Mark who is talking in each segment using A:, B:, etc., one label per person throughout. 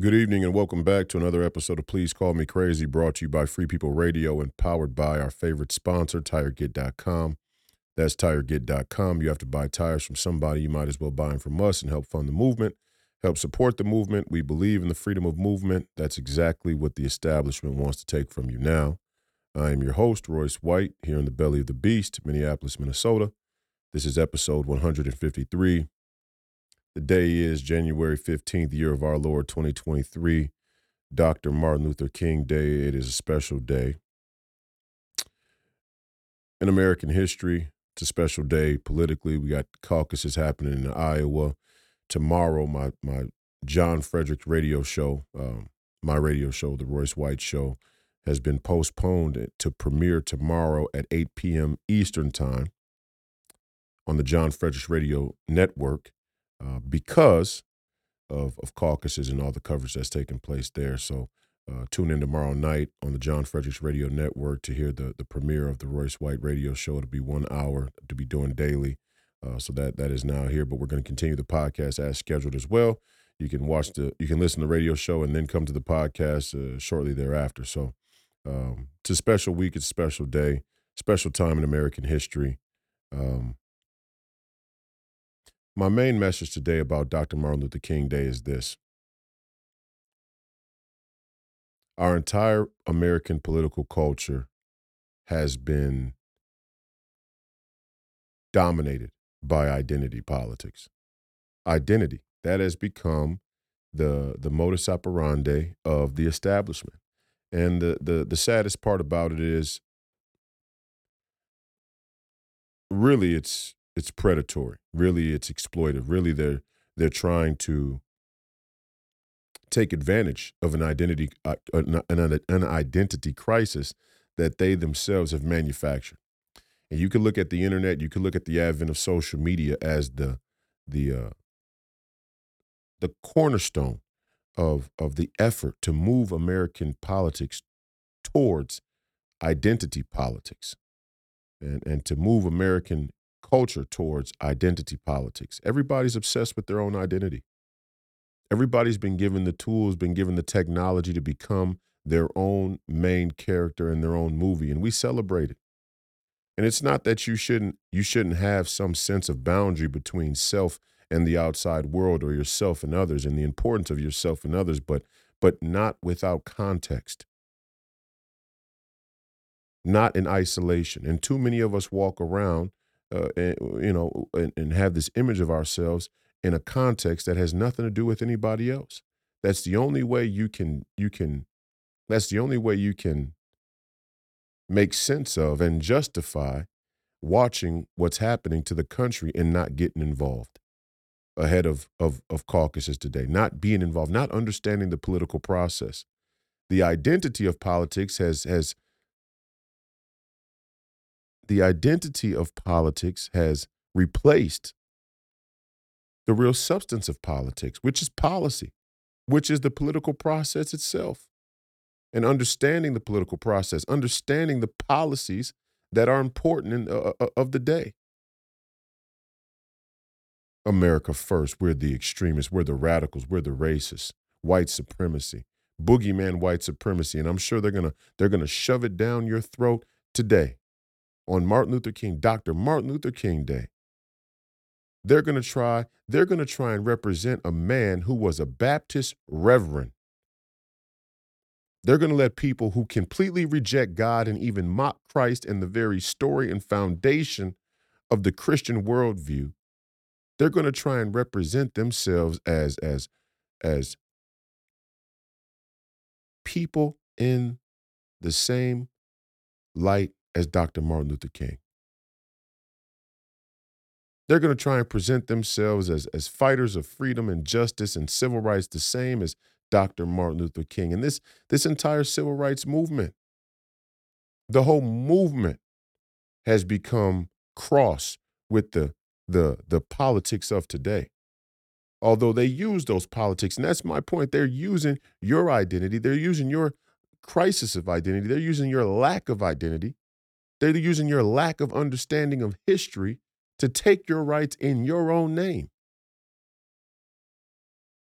A: Good evening and welcome back to another episode of Please Call Me Crazy, brought to you by Free People Radio and powered by our favorite sponsor, TireGet.com. That's TireGet.com. You have to buy tires from somebody, you might as well buy them from us and help fund the movement, help support the movement. We believe in the freedom of movement. That's exactly what the establishment wants to take from you now. I am your host, Royce White, here in the belly of the beast, Minneapolis, Minnesota. This is episode 153. The day is January 15th, year of our Lord 2023, Dr. Martin Luther King Day. It is a special day. In American history, it's a special day politically. We got caucuses happening in Iowa. Tomorrow, my, my John Frederick radio show, um, my radio show, The Royce White Show, has been postponed to premiere tomorrow at 8 p.m. Eastern Time on the John Frederick Radio Network uh, because of, of caucuses and all the coverage that's taking place there. So uh, tune in tomorrow night on the John Fredericks Radio Network to hear the, the premiere of the Royce White Radio Show. It'll be one hour to be doing daily. Uh, so that that is now here, but we're going to continue the podcast as scheduled as well. You can watch the, you can listen to the radio show and then come to the podcast uh, shortly thereafter. So um, it's a special week. It's a special day, special time in American history. Um, my main message today about Dr. Martin Luther King Day is this Our entire American political culture has been dominated by identity politics. Identity that has become the the modus operandi of the establishment. And the the the saddest part about it is really it's it's predatory. Really, it's exploitive. Really, they're they're trying to take advantage of an identity uh, an, an, an identity crisis that they themselves have manufactured. And you can look at the internet, you can look at the advent of social media as the the uh, the cornerstone of of the effort to move American politics towards identity politics and and to move American culture towards identity politics. Everybody's obsessed with their own identity. Everybody's been given the tools, been given the technology to become their own main character in their own movie, and we celebrate it. And it's not that you shouldn't you shouldn't have some sense of boundary between self and the outside world or yourself and others and the importance of yourself and others, but but not without context. Not in isolation. And too many of us walk around uh, and, you know, and, and have this image of ourselves in a context that has nothing to do with anybody else. That's the only way you can you can. That's the only way you can make sense of and justify watching what's happening to the country and not getting involved ahead of, of, of caucuses today, not being involved, not understanding the political process. The identity of politics has has the identity of politics has replaced the real substance of politics, which is policy, which is the political process itself. And understanding the political process, understanding the policies that are important in, uh, uh of the day. America first, we're the extremists, we're the radicals, we're the racists, white supremacy, boogeyman white supremacy. And I'm sure they're gonna they're gonna shove it down your throat today on Martin Luther King, Dr. Martin Luther King Day. They're going to try, they're going to try and represent a man who was a Baptist reverend. They're going to let people who completely reject God and even mock Christ and the very story and foundation of the Christian worldview, they're going to try and represent themselves as as as people in the same light as Dr. Martin Luther King. They're going to try and present themselves as, as fighters of freedom and justice and civil rights, the same as Dr. Martin Luther King. And this, this entire civil rights movement, the whole movement has become cross with the, the, the politics of today. Although they use those politics, and that's my point, they're using your identity, they're using your crisis of identity, they're using your lack of identity they're using your lack of understanding of history to take your rights in your own name.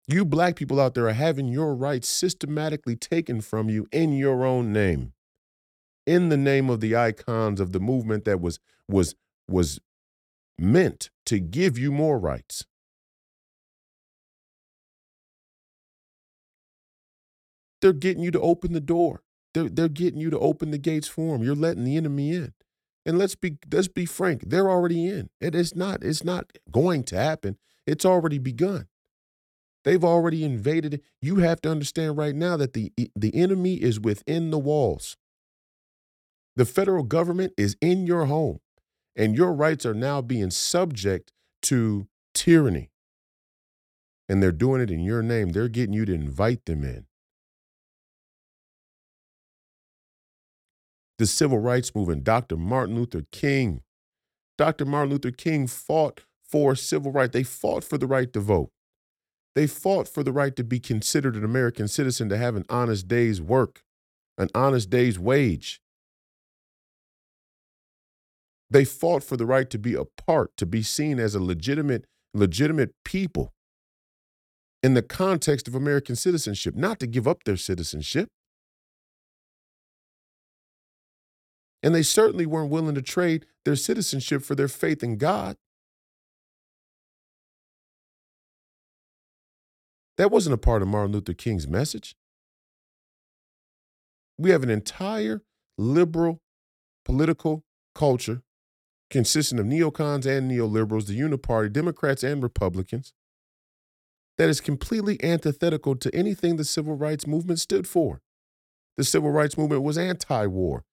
A: You black people out there are having your rights systematically taken from you in your own name. In the name of the icons of the movement that was was was meant to give you more rights. They're getting you to open the door. They're, they're getting you to open the gates for them. You're letting the enemy in. And let's be let's be frank, they're already in. It is not it's not going to happen. It's already begun. They've already invaded. You have to understand right now that the the enemy is within the walls. The federal government is in your home, and your rights are now being subject to tyranny. And they're doing it in your name. They're getting you to invite them in. The civil rights movement, Dr. Martin Luther King. Dr. Martin Luther King fought for civil rights. They fought for the right to vote. They fought for the right to be considered an American citizen, to have an honest day's work, an honest day's wage. They fought for the right to be a part, to be seen as a legitimate, legitimate people in the context of American citizenship, not to give up their citizenship. And they certainly weren't willing to trade their citizenship for their faith in God. That wasn't a part of Martin Luther King's message. We have an entire liberal political culture consisting of neocons and neoliberals, the uniparty, Democrats and Republicans, that is completely antithetical to anything the civil rights movement stood for. The civil rights movement was anti-war.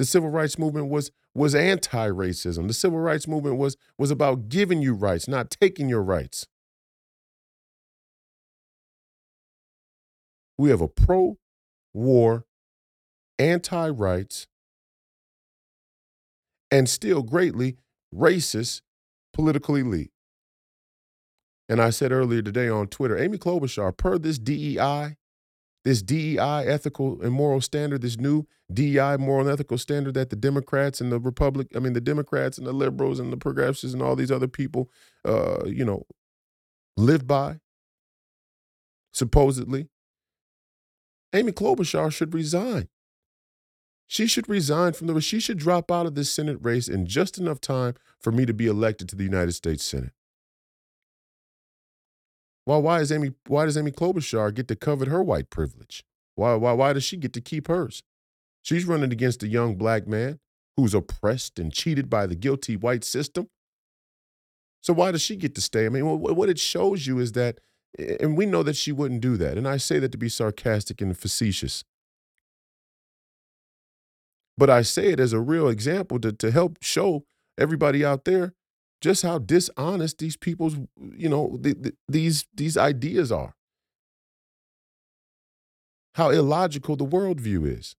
A: The civil rights movement was was anti-racism. The civil rights movement was was about giving you rights, not taking your rights. We have a pro war, anti rights, and still greatly racist political elite. And I said earlier today on Twitter, Amy Klobuchar, per this DEI, this DEI ethical and moral standard, this new DEI moral and ethical standard that the Democrats and the Republic, I mean the Democrats and the liberals and the progressives and all these other people, uh, you know, live by, supposedly. Amy Klobuchar should resign. She should resign from the she should drop out of this Senate race in just enough time for me to be elected to the United States Senate. Why why is Amy why does Amy Klobuchar get to covet her white privilege? Why why why does she get to keep hers? She's running against a young black man who's oppressed and cheated by the guilty white system. So why does she get to stay? I mean, what it shows you is that and we know that she wouldn't do that. And I say that to be sarcastic and facetious. But I say it as a real example to, to help show everybody out there just how dishonest these people's, you know, the, the, these, these ideas are. How illogical the worldview is.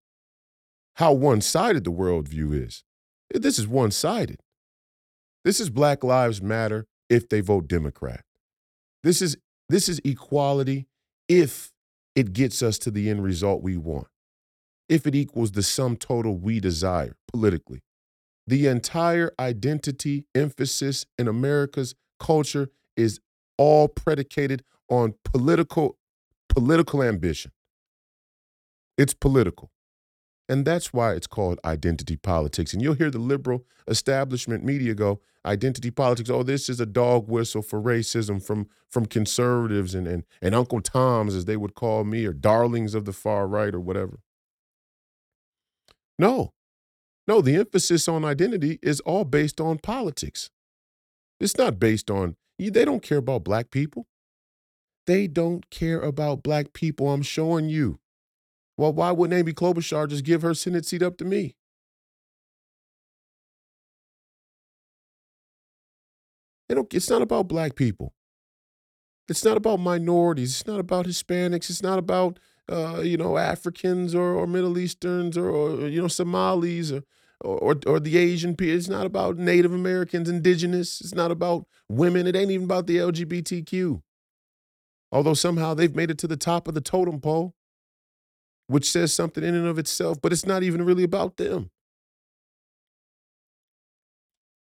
A: How one sided the worldview is. This is one sided. This is Black Lives Matter if they vote Democrat. This is this is equality if it gets us to the end result we want, if it equals the sum total we desire politically. The entire identity emphasis in America's culture is all predicated on political political ambition. It's political. And that's why it's called identity politics. And you'll hear the liberal establishment media go, identity politics, oh, this is a dog whistle for racism from from conservatives and, and, and Uncle Toms, as they would call me, or darlings of the far right or whatever. No. No, the emphasis on identity is all based on politics. It's not based on, they don't care about black people. They don't care about black people. I'm showing you. Well, why wouldn't Amy Klobuchar just give her Senate seat up to me? They don't, it's not about black people. It's not about minorities. It's not about Hispanics. It's not about uh, you know Africans or, or Middle Easterns or, or, you know Somalis or, or or the Asian people. It's not about Native Americans, Indigenous. It's not about women. It ain't even about the LGBTQ. Although somehow they've made it to the top of the totem pole which says something in and of itself, but it's not even really about them.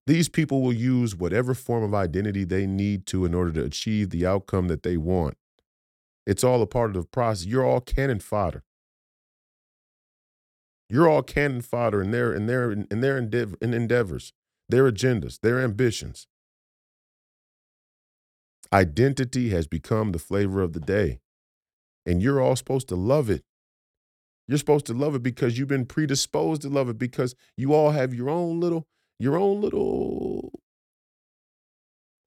A: These people will use whatever form of identity they need to in order to achieve the outcome that they want. It's all a part of the process. You're all cannon fodder. You're all cannon fodder in their in their in their endeavor, in endeavors, their agendas, their ambitions. Identity has become the flavor of the day. And you're all supposed to love it. You're supposed to love it because you've been predisposed to love it because you all have your own little your own little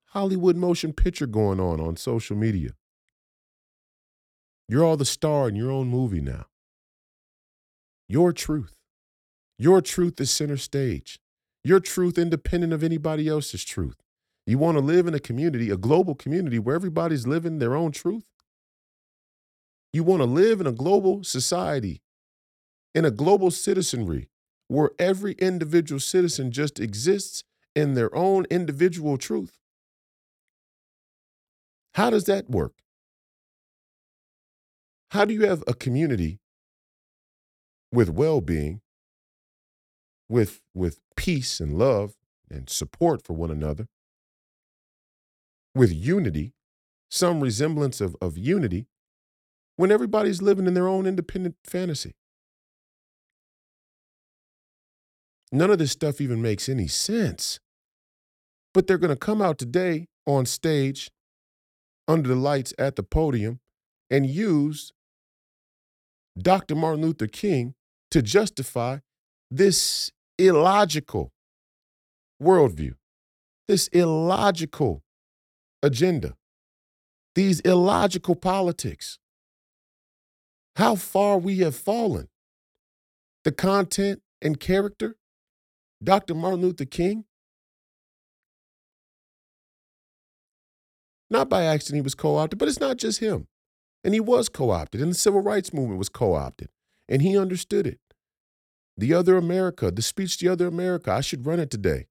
A: Hollywood motion picture going on on social media. You're all the star in your own movie now. Your truth. Your truth is center stage. Your truth independent of anybody else's truth. You want to live in a community, a global community where everybody's living their own truth? You want to live in a global society, in a global citizenry where every individual citizen just exists in their own individual truth? How does that work? How do you have a community with well-being, with with peace and love and support for one another, with unity, some resemblance of, of unity, when everybody's living in their own independent fantasy? None of this stuff even makes any sense. But they're going to come out today on stage under the lights at the podium and use Dr. Martin Luther King to justify this illogical worldview, this illogical agenda, these illogical politics. How far we have fallen. The content and character, Dr. Martin Luther King. Not by accident he was co opted, but it's not just him. And he was co opted, and the civil rights movement was co opted, and he understood it. The Other America, the speech The Other America, I should run it today.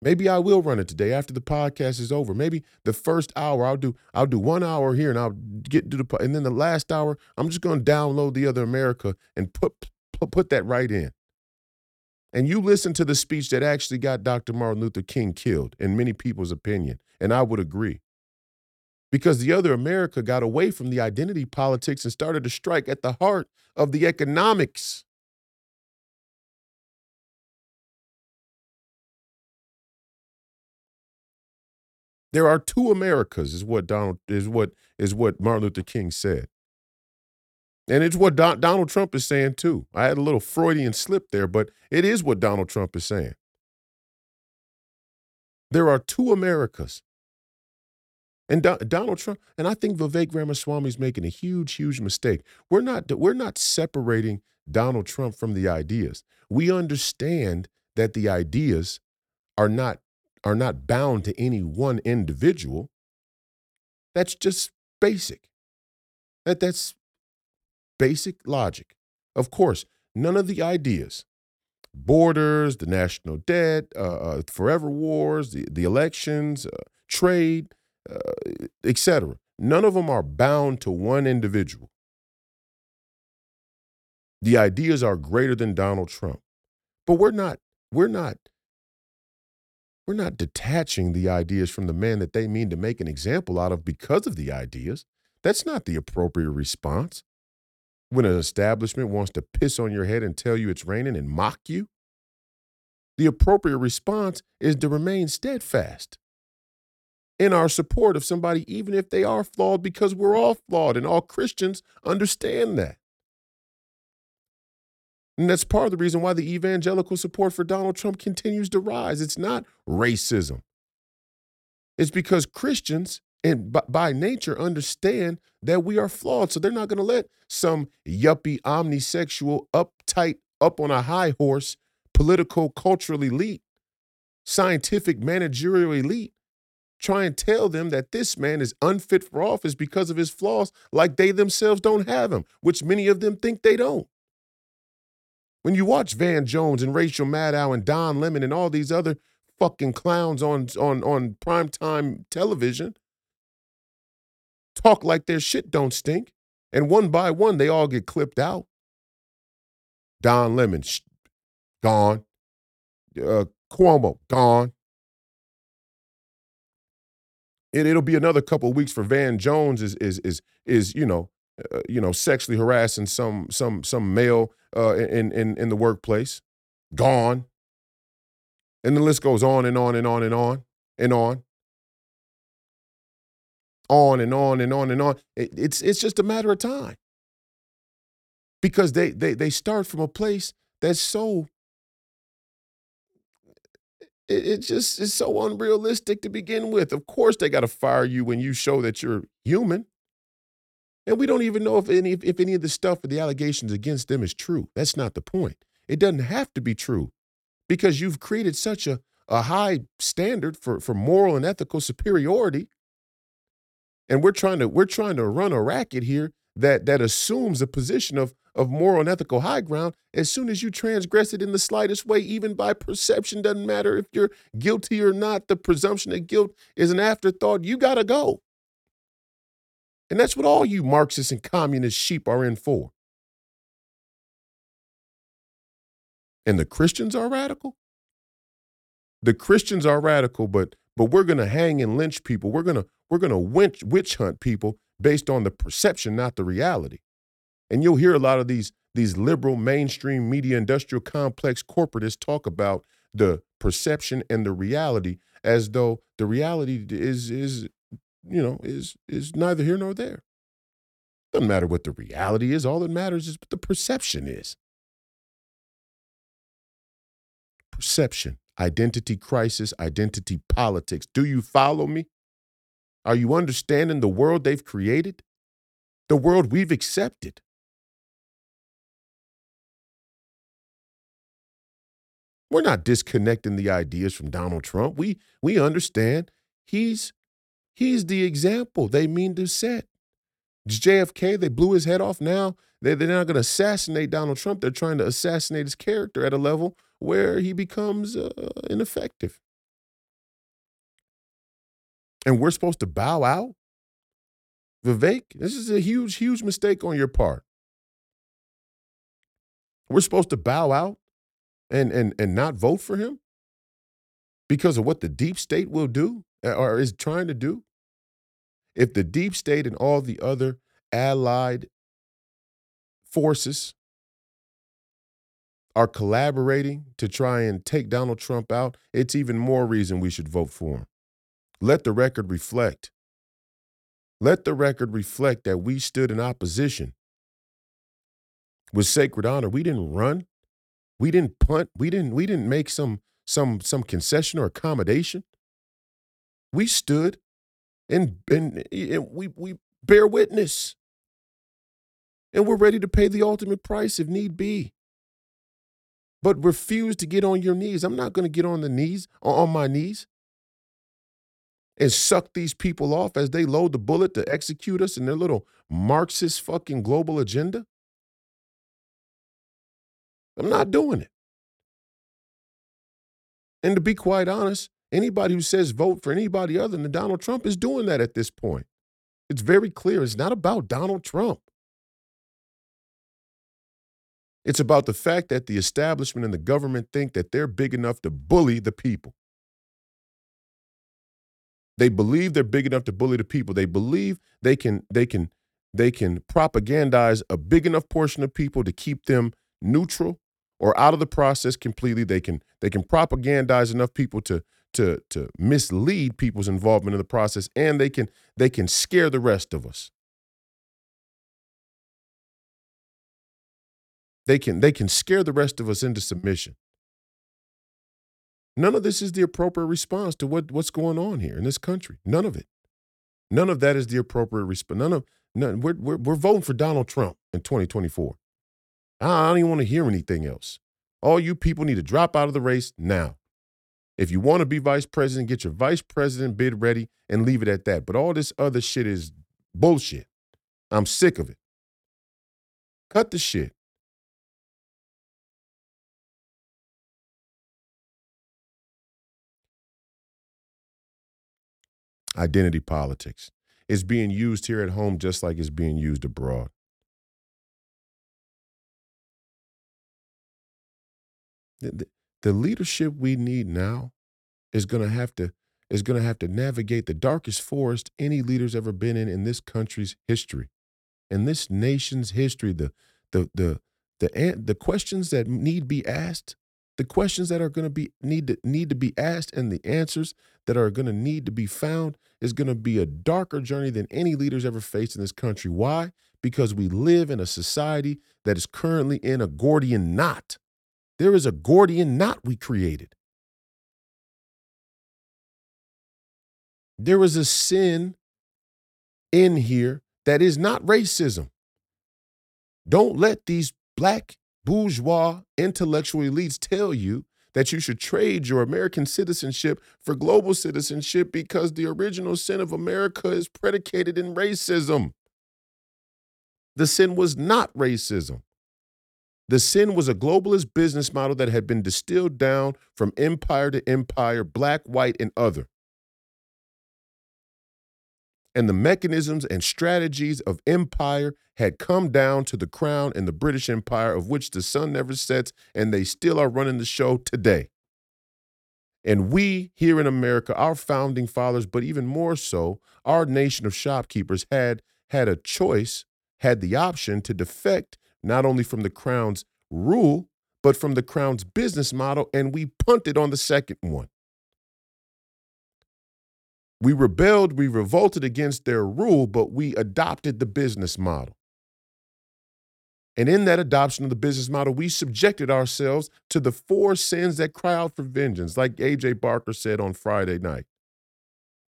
A: Maybe I will run it today after the podcast is over. Maybe the first hour I'll do I'll do one hour here and I'll get to the and then the last hour I'm just going to download the other America and put, put put that right in. And you listen to the speech that actually got Dr. Martin Luther King killed, in many people's opinion, and I would agree because the other America got away from the identity politics and started to strike at the heart of the economics. There are two Americas, is what Donald is what is what Martin Luther King said. And it's what Don, Donald Trump is saying too. I had a little Freudian slip there, but it is what Donald Trump is saying. There are two Americas. And Do- Donald Trump, and I think Vivek Ramaswamy is making a huge, huge mistake. We're not we're not separating Donald Trump from the ideas. We understand that the ideas are not are not bound to any one individual. That's just basic. That that's basic logic. Of course, none of the ideas, borders, the national debt, uh, uh, forever wars, the, the elections, uh, trade, uh, etc. None of them are bound to one individual. The ideas are greater than Donald Trump. But we're not, we're not, we're not detaching the ideas from the man that they mean to make an example out of because of the ideas. That's not the appropriate response. When an establishment wants to piss on your head and tell you it's raining and mock you, the appropriate response is to remain steadfast in our support of somebody, even if they are flawed, because we're all flawed, and all Christians understand that. And that's part of the reason why the evangelical support for Donald Trump continues to rise. It's not racism, it's because Christians, and by nature, understand that we are flawed. So they're not going to let some yuppie, omnisexual, uptight, up on a high horse, political, cultural elite, scientific, managerial elite try and tell them that this man is unfit for office because of his flaws, like they themselves don't have him, which many of them think they don't. When you watch Van Jones and Rachel Maddow and Don Lemon and all these other fucking clowns on on on primetime television talk like their shit don't stink, and one by one they all get clipped out. Don Lemon sh- gone. Uh, Cuomo gone. It, it'll be another couple of weeks for Van Jones is is is is you know uh, you know sexually harassing some some some male uh, in in in the workplace, gone, and the list goes on and on and on and on and on, on and on and on and on. It, it's it's just a matter of time. Because they they they start from a place that's so it, it just is so unrealistic to begin with. Of course, they got to fire you when you show that you're human. And we don't even know if any if any of the stuff or the allegations against them is true. That's not the point. It doesn't have to be true because you've created such a, a high standard for, for moral and ethical superiority. And we're trying to we're trying to run a racket here that that assumes a position of of moral and ethical high ground as soon as you transgress it in the slightest way, even by perception. Doesn't matter if you're guilty or not. The presumption of guilt is an afterthought. You got to go. And that's what all you Marxists and communist sheep are in for. And the Christians are radical? The Christians are radical, but but we're gonna hang and lynch people. We're gonna we're gonna witch, witch hunt people based on the perception, not the reality. And you'll hear a lot of these these liberal mainstream media industrial complex corporatists talk about the perception and the reality as though the reality is is you know is is neither here nor there. Doesn't matter what the reality is. All that matters is what the perception is. Perception, identity crisis, identity politics. Do you follow me? Are you understanding the world they've created? The world we've accepted? We're not disconnecting the ideas from Donald Trump. We we understand he's he's the example they mean to set. JFK, they blew his head off. Now they're, they're not going to assassinate Donald Trump. They're trying to assassinate his character at a level where he becomes uh, ineffective. And we're supposed to bow out? Vivek, this is a huge, huge mistake on your part. We're supposed to bow out and and and not vote for him because of what the deep state will do or is trying to do? If the deep state and all the other allied forces are collaborating to try and take Donald Trump out, it's even more reason we should vote for him. Let the record reflect. Let the record reflect that we stood in opposition with sacred honor. We didn't run. We didn't punt. We didn't we didn't make some some some concession or accommodation. We stood and and, and we we bear witness. And we're ready to pay the ultimate price if need be. But refuse to get on your knees. I'm not going to get on the knees on my knees and suck these people off as they load the bullet to execute us in their little Marxist fucking global agenda. I'm not doing it. And to be quite honest, anybody who says vote for anybody other than Donald Trump is doing that at this point. It's very clear. It's not about Donald Trump. It's about the fact that the establishment and the government think that they're big enough to bully the people. They believe they're big enough to bully the people. They believe they can they can they can propagandize a big enough portion of people to keep them neutral or out of the process completely. They can they can propagandize enough people to to to mislead people's involvement in the process, and they can they can scare the rest of us. They can they can scare the rest of us into submission. None of this is the appropriate response to what, what's going on here in this country. None of it. None of that is the appropriate response. None of none. We're, we're, we're voting for Donald Trump in 2024. I don't even want to hear anything else. All you people need to drop out of the race now. If you want to be vice president, get your vice president bid ready and leave it at that. But all this other shit is bullshit. I'm sick of it. Cut the shit. Identity politics is being used here at home just like it's being used abroad. The, the, leadership we need now is going to have to, is going to have to navigate the darkest forest any leader's ever been in in this country's history. In this nation's history, the the the the the questions that need be asked, the questions that are going to be need to need to be asked and the answers that are going to need to be found is going to be a darker journey than any leaders ever faced in this country. Why? Because we live in a society that is currently in a Gordian knot. There is a Gordian knot we created. There is a sin in here that is not racism. Don't let these black bourgeois intellectual elites tell you that you should trade your American citizenship for global citizenship because the original sin of America is predicated in racism. The sin was not racism. The sin was a globalist business model that had been distilled down from empire to empire, black, white, and other and the mechanisms and strategies of empire had come down to the crown and the British Empire, of which the sun never sets, and they still are running the show today. And we here in America, our founding fathers, but even more so, our nation of shopkeepers had had a choice, had the option to defect not only from the crown's rule, but from the crown's business model, and we punted on the second one. We rebelled, we revolted against their rule, but we adopted the business model. And in that adoption of the business model, we subjected ourselves to the four sins that cry out for vengeance, like AJ Barker said on Friday night.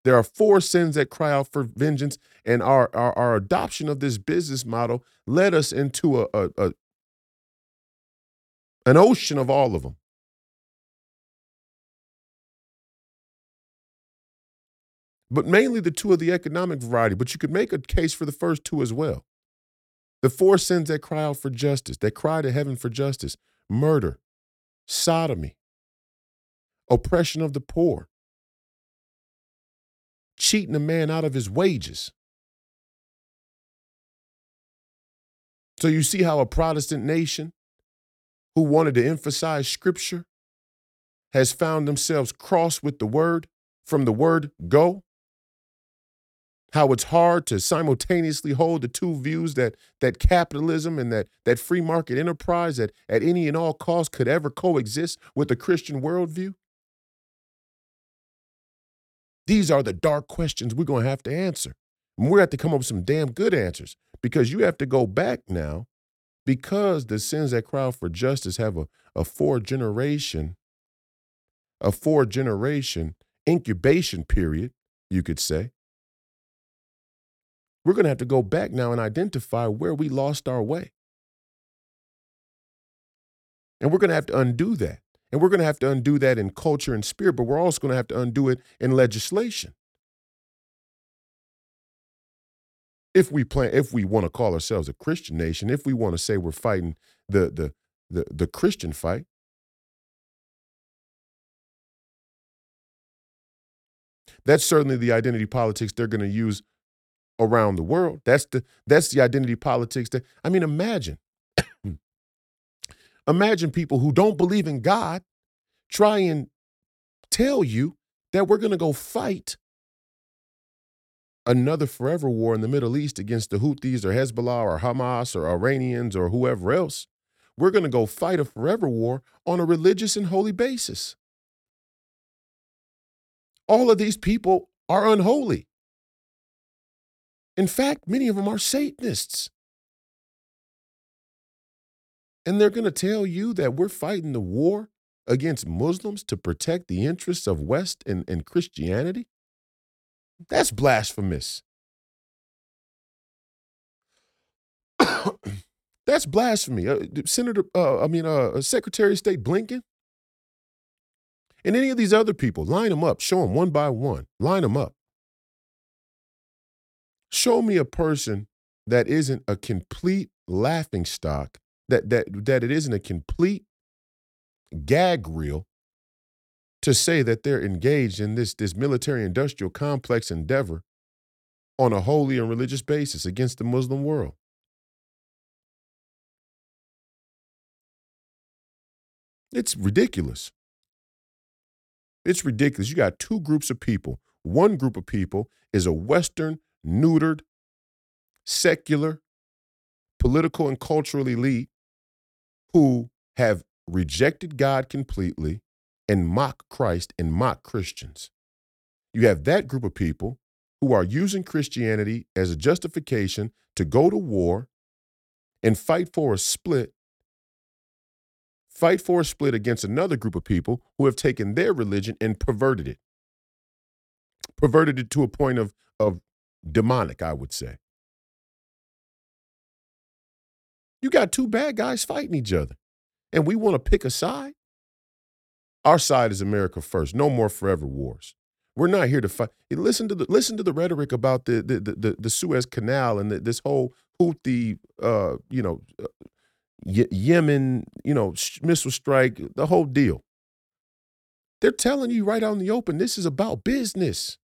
A: There are four sins that cry out for vengeance, and our, our, our adoption of this business model led us into a, a, a an ocean of all of them. but mainly the two of the economic variety. But you could make a case for the first two as well. The four sins that cry out for justice, that cry to heaven for justice murder, sodomy, oppression of the poor, cheating a man out of his wages. So you see how a Protestant nation who wanted to emphasize scripture has found themselves crossed with the word from the word go how it's hard to simultaneously hold the two views that that capitalism and that that free market enterprise that at any and all costs could ever coexist with the Christian worldview? These are the dark questions we're going to have to answer. And we're going to have to come up with some damn good answers because you have to go back now because the sins that cry for justice have a, a four generation, a four generation incubation period, you could say. We're going to have to go back now and identify where we lost our way. And we're going to have to undo that. And we're going to have to undo that in culture and spirit, but we're also going to have to undo it in legislation. If we plan, if we want to call ourselves a Christian nation, if we want to say we're fighting the the the, the Christian fight, that's certainly the identity politics they're going to use around the world. That's the that's the identity politics that I mean imagine imagine people who don't believe in God try and tell you that we're going to go fight another forever war in the Middle East against the Houthis or Hezbollah or Hamas or Iranians or whoever else. We're going to go fight a forever war on a religious and holy basis. All of these people are unholy. In fact, many of them are Satanists. And they're going to tell you that we're fighting the war against Muslims to protect the interests of West and, and Christianity? That's blasphemous. That's blasphemy. Uh, Senator, uh, I mean, uh, Secretary of State Blinken and any of these other people, line them up, show them one by one, line them up. Show me a person that isn't a complete laughing stock, that that that it isn't a complete gag reel to say that they're engaged in this this military industrial complex endeavor on a holy and religious basis against the Muslim world. It's ridiculous. It's ridiculous. You got two groups of people. One group of people is a Western, neutered, secular, political, and cultural elite who have rejected God completely and mock Christ and mock Christians. You have that group of people who are using Christianity as a justification to go to war and fight for a split, fight for a split against another group of people who have taken their religion and perverted it. Perverted it to a point of, of demonic, I would say. You got two bad guys fighting each other, and we want to pick a side. Our side is America first. No more forever wars. We're not here to fight. Listen to the listen to the rhetoric about the the the, the Suez Canal and the, this whole Houthi, uh, you know, uh, Yemen, you know, missile strike, the whole deal. They're telling you right out in the open, this is about business.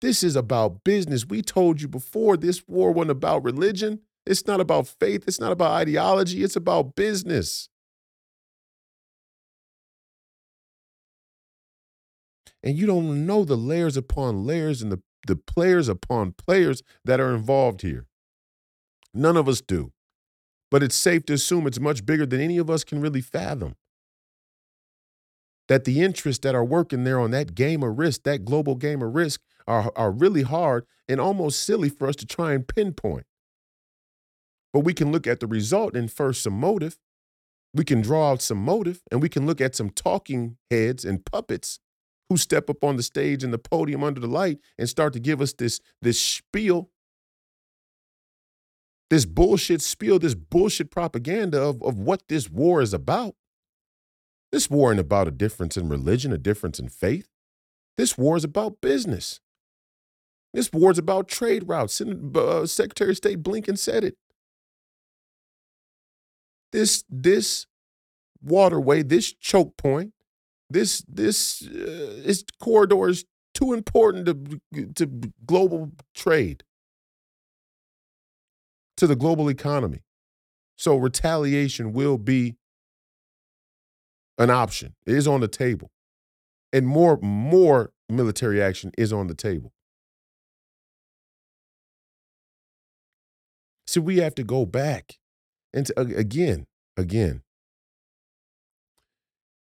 A: This is about business. We told you before this war wasn't about religion. It's not about faith. It's not about ideology. It's about business. And you don't know the layers upon layers and the, the players upon players that are involved here. None of us do. But it's safe to assume it's much bigger than any of us can really fathom. That the interests that are working there on that game of risk, that global game of risk, are, are really hard and almost silly for us to try and pinpoint. But we can look at the result and first some motive. We can draw out some motive and we can look at some talking heads and puppets who step up on the stage and the podium under the light and start to give us this, this spiel, this bullshit spiel, this bullshit propaganda of, of what this war is about. This war ain't about a difference in religion, a difference in faith. This war is about business. This war is about trade routes. Uh, Secretary of State Blinken said it. This this waterway, this choke point, this this uh, this corridor is too important to to global trade, to the global economy. So retaliation will be an option. It is on the table, and more more military action is on the table. So we have to go back and to, again, again.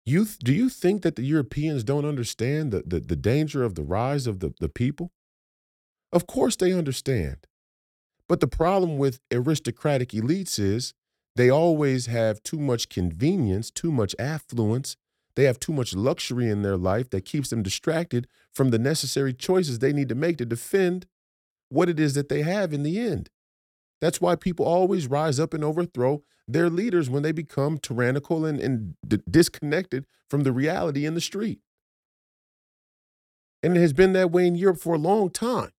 A: You do you think that the Europeans don't understand the, the, the danger of the rise of the, the people? Of course they understand. But the problem with aristocratic elites is they always have too much convenience, too much affluence. They have too much luxury in their life that keeps them distracted from the necessary choices they need to make to defend what it is that they have in the end. That's why people always rise up and overthrow their leaders when they become tyrannical and, and d- disconnected from the reality in the street. And it has been that way in Europe for a long time.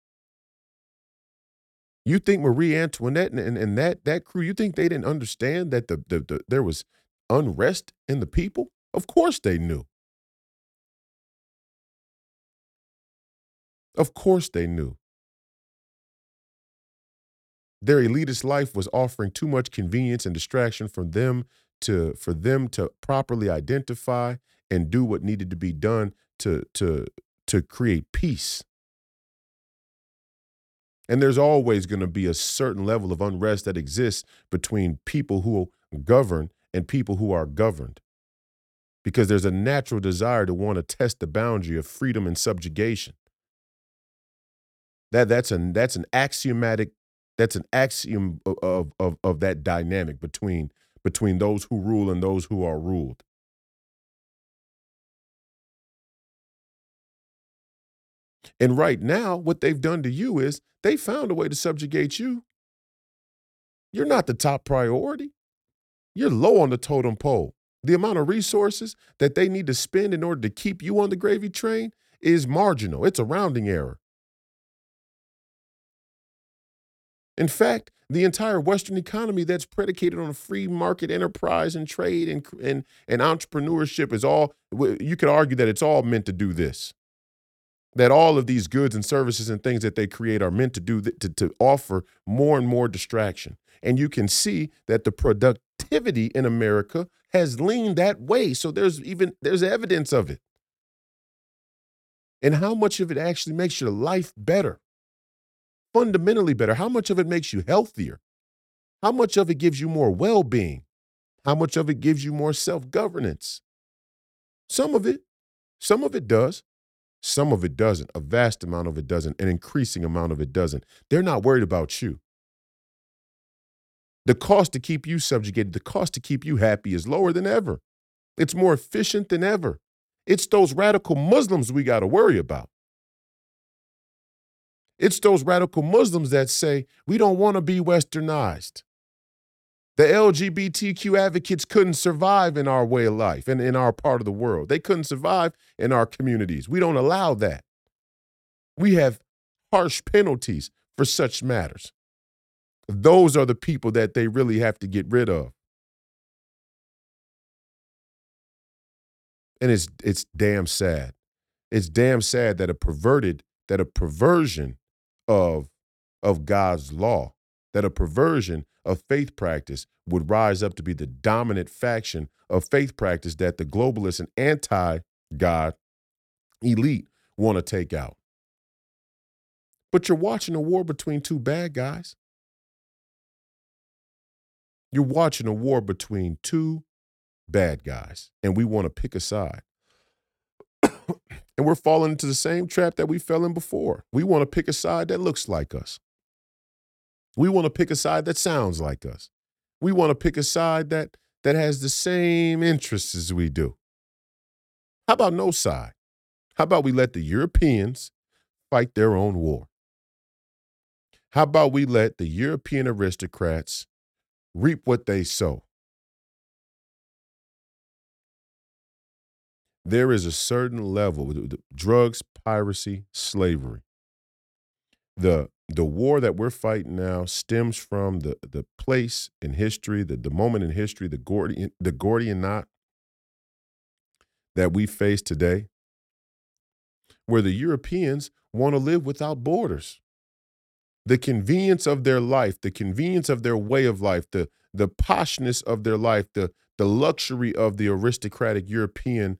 A: You think Marie Antoinette and, and, and that, that crew, you think they didn't understand that the, the, the, there was unrest in the people? Of course they knew. Of course they knew. Their elitist life was offering too much convenience and distraction for them to for them to properly identify and do what needed to be done to to to create peace. And there's always going to be a certain level of unrest that exists between people who govern and people who are governed. Because there's a natural desire to want to test the boundary of freedom and subjugation. That that's an that's an axiomatic that's an axiom of, of, of that dynamic between, between those who rule and those who are ruled. And right now, what they've done to you is they found a way to subjugate you. You're not the top priority. You're low on the totem pole. The amount of resources that they need to spend in order to keep you on the gravy train is marginal. It's a rounding error. In fact, the entire Western economy that's predicated on a free market enterprise and trade and, and, and entrepreneurship is all, you could argue that it's all meant to do this. That all of these goods and services and things that they create are meant to do, to, to offer more and more distraction. And you can see that the productivity in America has leaned that way. So there's even, there's evidence of it. and how much of it actually makes your life better, fundamentally better? How much of it makes you healthier? How much of it gives you more well being? How much of it gives you more self governance? Some of it, some of it does. Some of it doesn't. A vast amount of it doesn't. An increasing amount of it doesn't. They're not worried about you. The cost to keep you subjugated, the cost to keep you happy is lower than ever. It's more efficient than ever. It's those radical Muslims we got to worry about. It's those radical Muslims that say we don't want to be westernized. The LGBTQ advocates couldn't survive in our way of life and in our part of the world. They couldn't survive in our communities. We don't allow that. We have harsh penalties for such matters. Those are the people that they really have to get rid of. And it's it's damn sad. It's damn sad that a perverted that a perversion of of God's law, that a perversion of faith practice would rise up to be the dominant faction of faith practice that the globalist and anti-God elite want to take out. But you're watching a war between two bad guys. You're watching a war between two bad guys, and we want to pick a side. And we're falling into the same trap that we fell in before. We want to pick a side that looks like us. We want to pick a side that sounds like us. We want to pick a side that that has the same interests as we do. How about no side? How about we let the Europeans fight their own war? How about we let the European aristocrats reap what they sow. There is a certain level drugs, piracy, slavery. The the war that we're fighting now stems from the the place in history, the, the moment in history, the Gordian the Gordian knot that we face today, where the Europeans want to live without borders the convenience of their life, the convenience of their way of life, the the poshness of their life, the the luxury of the aristocratic European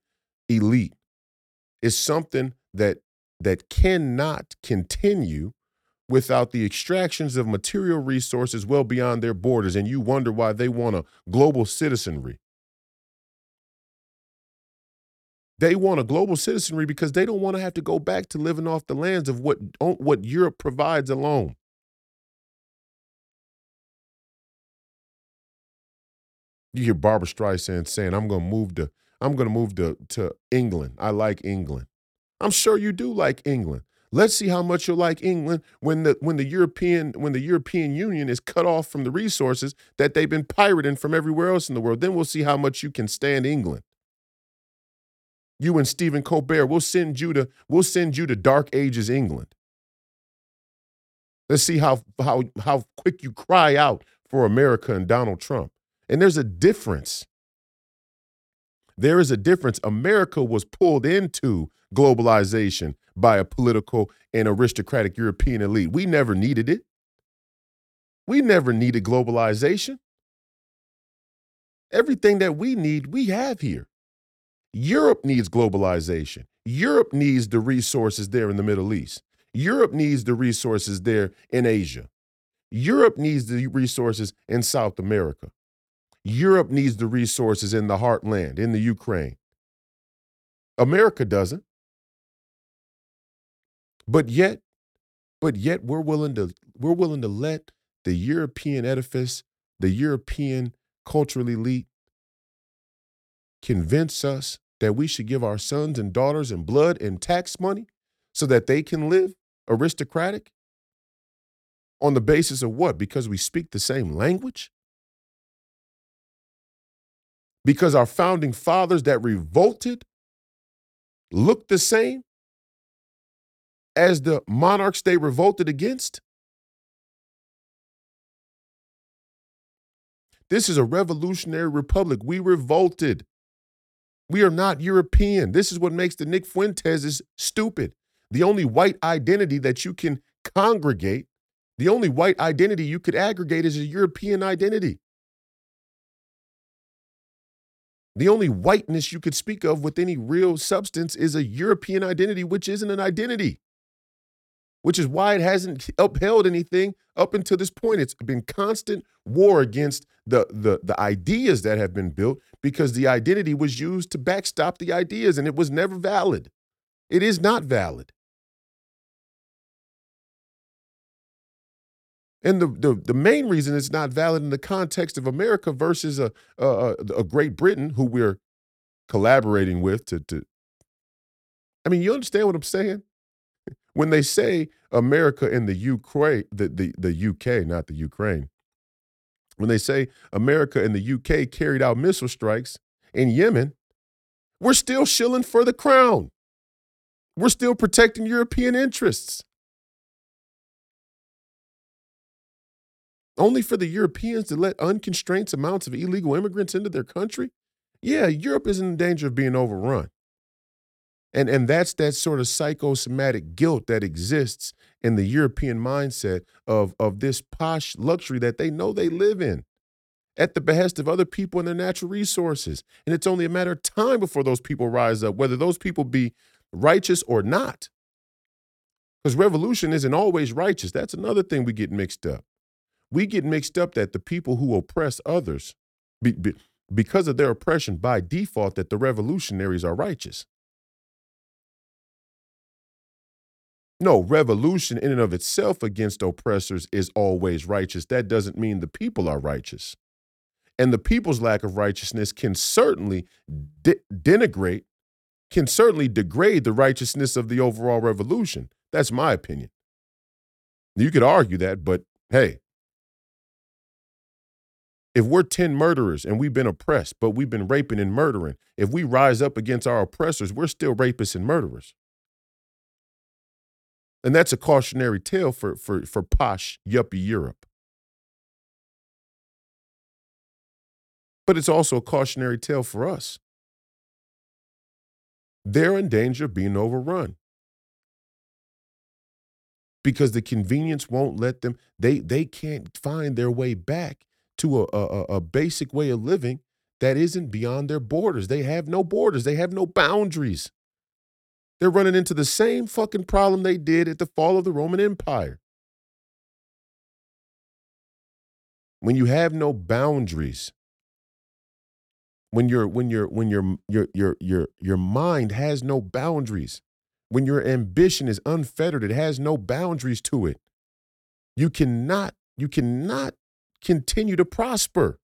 A: elite is something that that cannot continue without the extractions of material resources well beyond their borders and you wonder why they want a global citizenry They want a global citizenry because they don't want to have to go back to living off the lands of what, what Europe provides alone. You hear Barbara Streisand saying, "I'm going to move to I'm going to move to to England. I like England." I'm sure you do like England. Let's see how much you'll like England when the when the European when the European Union is cut off from the resources that they've been pirating from everywhere else in the world. Then we'll see how much you can stand England you and Stephen Colbert, we'll send you to we'll send you to Dark Ages England. Let's see how how how quick you cry out for America and Donald Trump. And there's a difference. There is a difference. America was pulled into globalization by a political and aristocratic European elite. We never needed it. We never needed globalization. Everything that we need, we have here. Europe needs globalization. Europe needs the resources there in the Middle East. Europe needs the resources there in Asia. Europe needs the resources in South America. Europe needs the resources in the heartland, in the Ukraine. America doesn't. But yet, but yet we're willing to we're willing to let the European edifice, the European cultural elite convince us that we should give our sons and daughters and blood and tax money so that they can live aristocratic? On the basis of what? Because we speak the same language? Because our founding fathers that revolted looked the same as the monarchs they revolted against? This is a revolutionary republic. We revolted. We are not European. This is what makes the Nick Fuentes stupid. The only white identity that you can congregate, the only white identity you could aggregate is a European identity. The only whiteness you could speak of with any real substance is a European identity, which isn't an identity, which is why it hasn't upheld anything up until this point. It's been constant war against the, the, the ideas that have been built because the identity was used to backstop the ideas and it was never valid. It is not valid. And the, the, the main reason it's not valid in the context of America versus a, a, a Great Britain, who we're collaborating with to, to, I mean, you understand what I'm saying? When they say America and the Ukraine, the, the, the UK, not the Ukraine, when they say America and the UK carried out missile strikes in Yemen, we're still shilling for the crown. We're still protecting European interests. Only for the Europeans to let unconstrained amounts of illegal immigrants into their country? Yeah, Europe is in danger of being overrun. And, and that's that sort of psychosomatic guilt that exists in the European mindset of, of this posh luxury that they know they live in at the behest of other people and their natural resources. And it's only a matter of time before those people rise up, whether those people be righteous or not. Because revolution isn't always righteous. That's another thing we get mixed up we get mixed up that the people who oppress others, be, be, because of their oppression by default, that the revolutionaries are righteous. No, revolution in and of itself against oppressors is always righteous. That doesn't mean the people are righteous. And the people's lack of righteousness can certainly de- denigrate, can certainly degrade the righteousness of the overall revolution. That's my opinion. You could argue that, but hey, if we're 10 murderers and we've been oppressed, but we've been raping and murdering, if we rise up against our oppressors, we're still rapists and murderers. And that's a cautionary tale for, for, for posh, yuppie Europe. But it's also a cautionary tale for us. They're in danger of being overrun because the convenience won't let them, they, they can't find their way back to a, a, a basic way of living that isn't beyond their borders. They have no borders, they have no boundaries. They're running into the same fucking problem they did at the fall of the Roman Empire. When you have no boundaries, when your when your when your your your your your mind has no boundaries, when your ambition is unfettered, it has no boundaries to it. You cannot you cannot continue to prosper.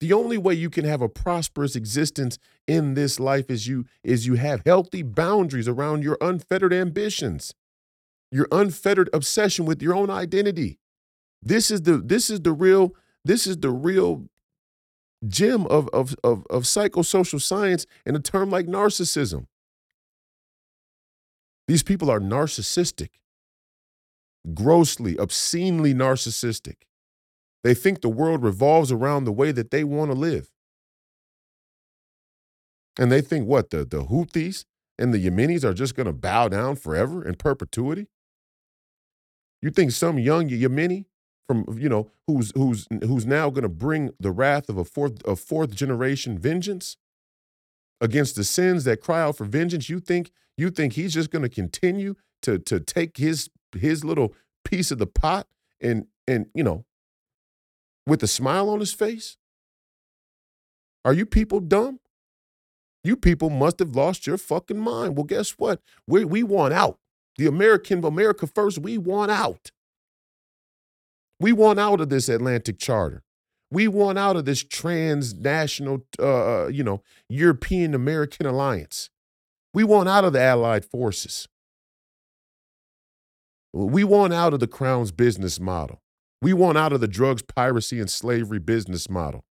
A: The only way you can have a prosperous existence in this life is you is you have healthy boundaries around your unfettered ambitions, your unfettered obsession with your own identity. This is the this is the real this is the real gem of of of, of psychosocial science in a term like narcissism. These people are narcissistic grossly, obscenely narcissistic. They think the world revolves around the way that they want to live. And they think what, the, the Houthis and the Yemenis are just going to bow down forever in perpetuity? You think some young Yemeni from, you know, who's who's who's now going to bring the wrath of a fourth a fourth generation vengeance against the sins that cry out for vengeance, you think you think he's just going to continue to to take his his little piece of the pot and and you know with a smile on his face? Are you people dumb? You people must have lost your fucking mind. Well, guess what? We we want out. The American America first, we want out. We want out of this Atlantic Charter. We want out of this transnational, uh, uh you know, European American alliance. We want out of the Allied forces. We want out of the crown's business model. We want out of the drugs, piracy, and slavery business model.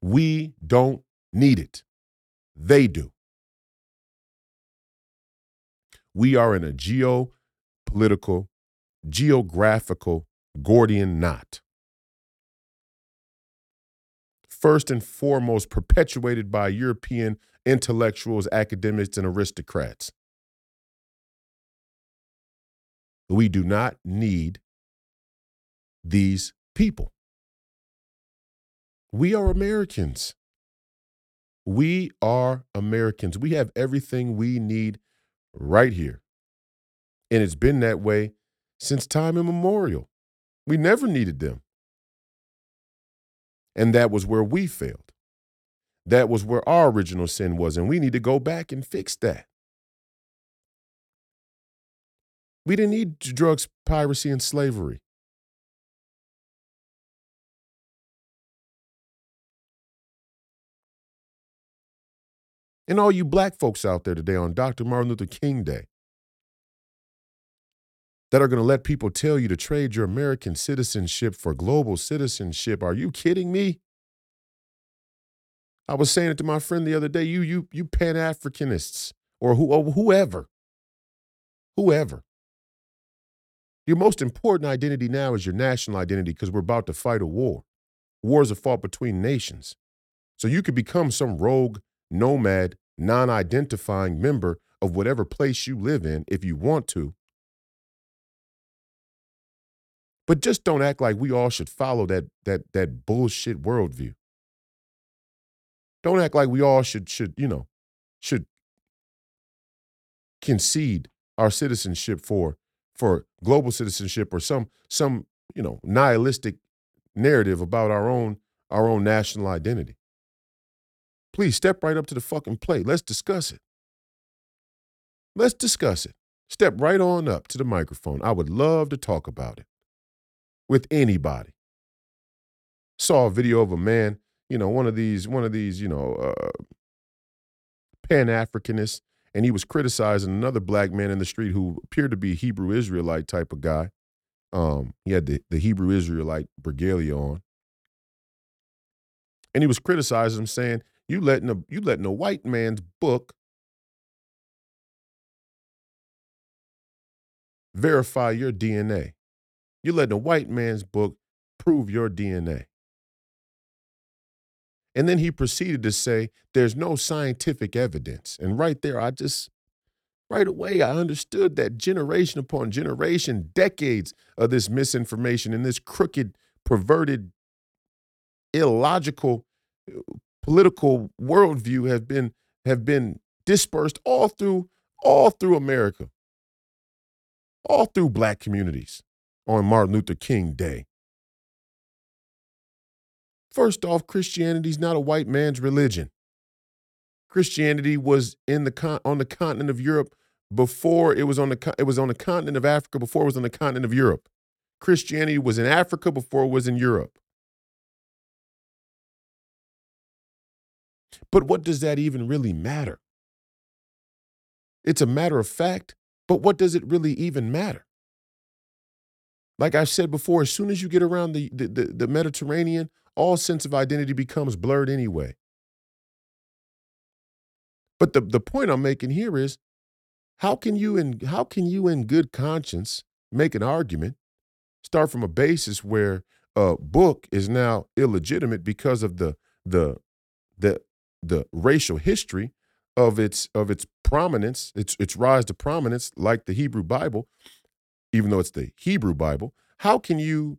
A: We don't need it. They do. We are in a geopolitical, geographical Gordian knot. First and foremost, perpetuated by European intellectuals, academics, and aristocrats. We do not need these people. We are Americans. We are Americans. We have everything we need right here. And it's been that way since time immemorial. We never needed them. And that was where we failed. That was where our original sin was. And we need to go back and fix that. We didn't need drugs, piracy, and slavery. And all you black folks out there today on Dr. Martin Luther King Day that are going to let people tell you to trade your American citizenship for global citizenship. Are you kidding me? I was saying it to my friend the other day. You, you, you Pan Africanists or, who, or whoever, whoever. Your most important identity now is your national identity because we're about to fight a war. Wars are fought between nations. So you could become some rogue nomad, non identifying member of whatever place you live in if you want to. But just don't act like we all should follow that, that, that bullshit worldview. Don't act like we all should, should, you know, should concede our citizenship for for global citizenship or some some you know nihilistic narrative about our own our own national identity. Please step right up to the fucking plate. Let's discuss it. Let's discuss it. Step right on up to the microphone. I would love to talk about it with anybody. Saw a video of a man, you know, one of these, one of these, you know, uh, Pan Africanists, and he was criticizing another black man in the street who appeared to be a Hebrew Israelite type of guy. Um, he had the, the Hebrew Israelite regalia on. And he was criticizing him, saying, you letting a you letting a white man's book verify your DNA. You're letting a white man's book prove your DNA. And then he proceeded to say, there's no scientific evidence. And right there, I just, right away, I understood that generation upon generation, decades of this misinformation and this crooked, perverted, illogical political worldview have been have been dispersed all through all through America, all through black communities on Martin Luther King Day. First off, Christianity is not a white man's religion. Christianity was in the con- on the continent of Europe before it was on the it was on the continent of Africa before it was on the continent of Europe. Christianity was in Africa before it was in Europe. But what does that even really matter? It's a matter of fact, but what does it really even matter? Like I've said before, as soon as you get around the, the, the, the Mediterranean, all sense of identity becomes blurred anyway. But the, the point I'm making here is how can you in how can you in good conscience make an argument, start from a basis where a book is now illegitimate because of the the the the racial history of its of its prominence, its its rise to prominence, like the Hebrew Bible, even though it's the Hebrew Bible, how can you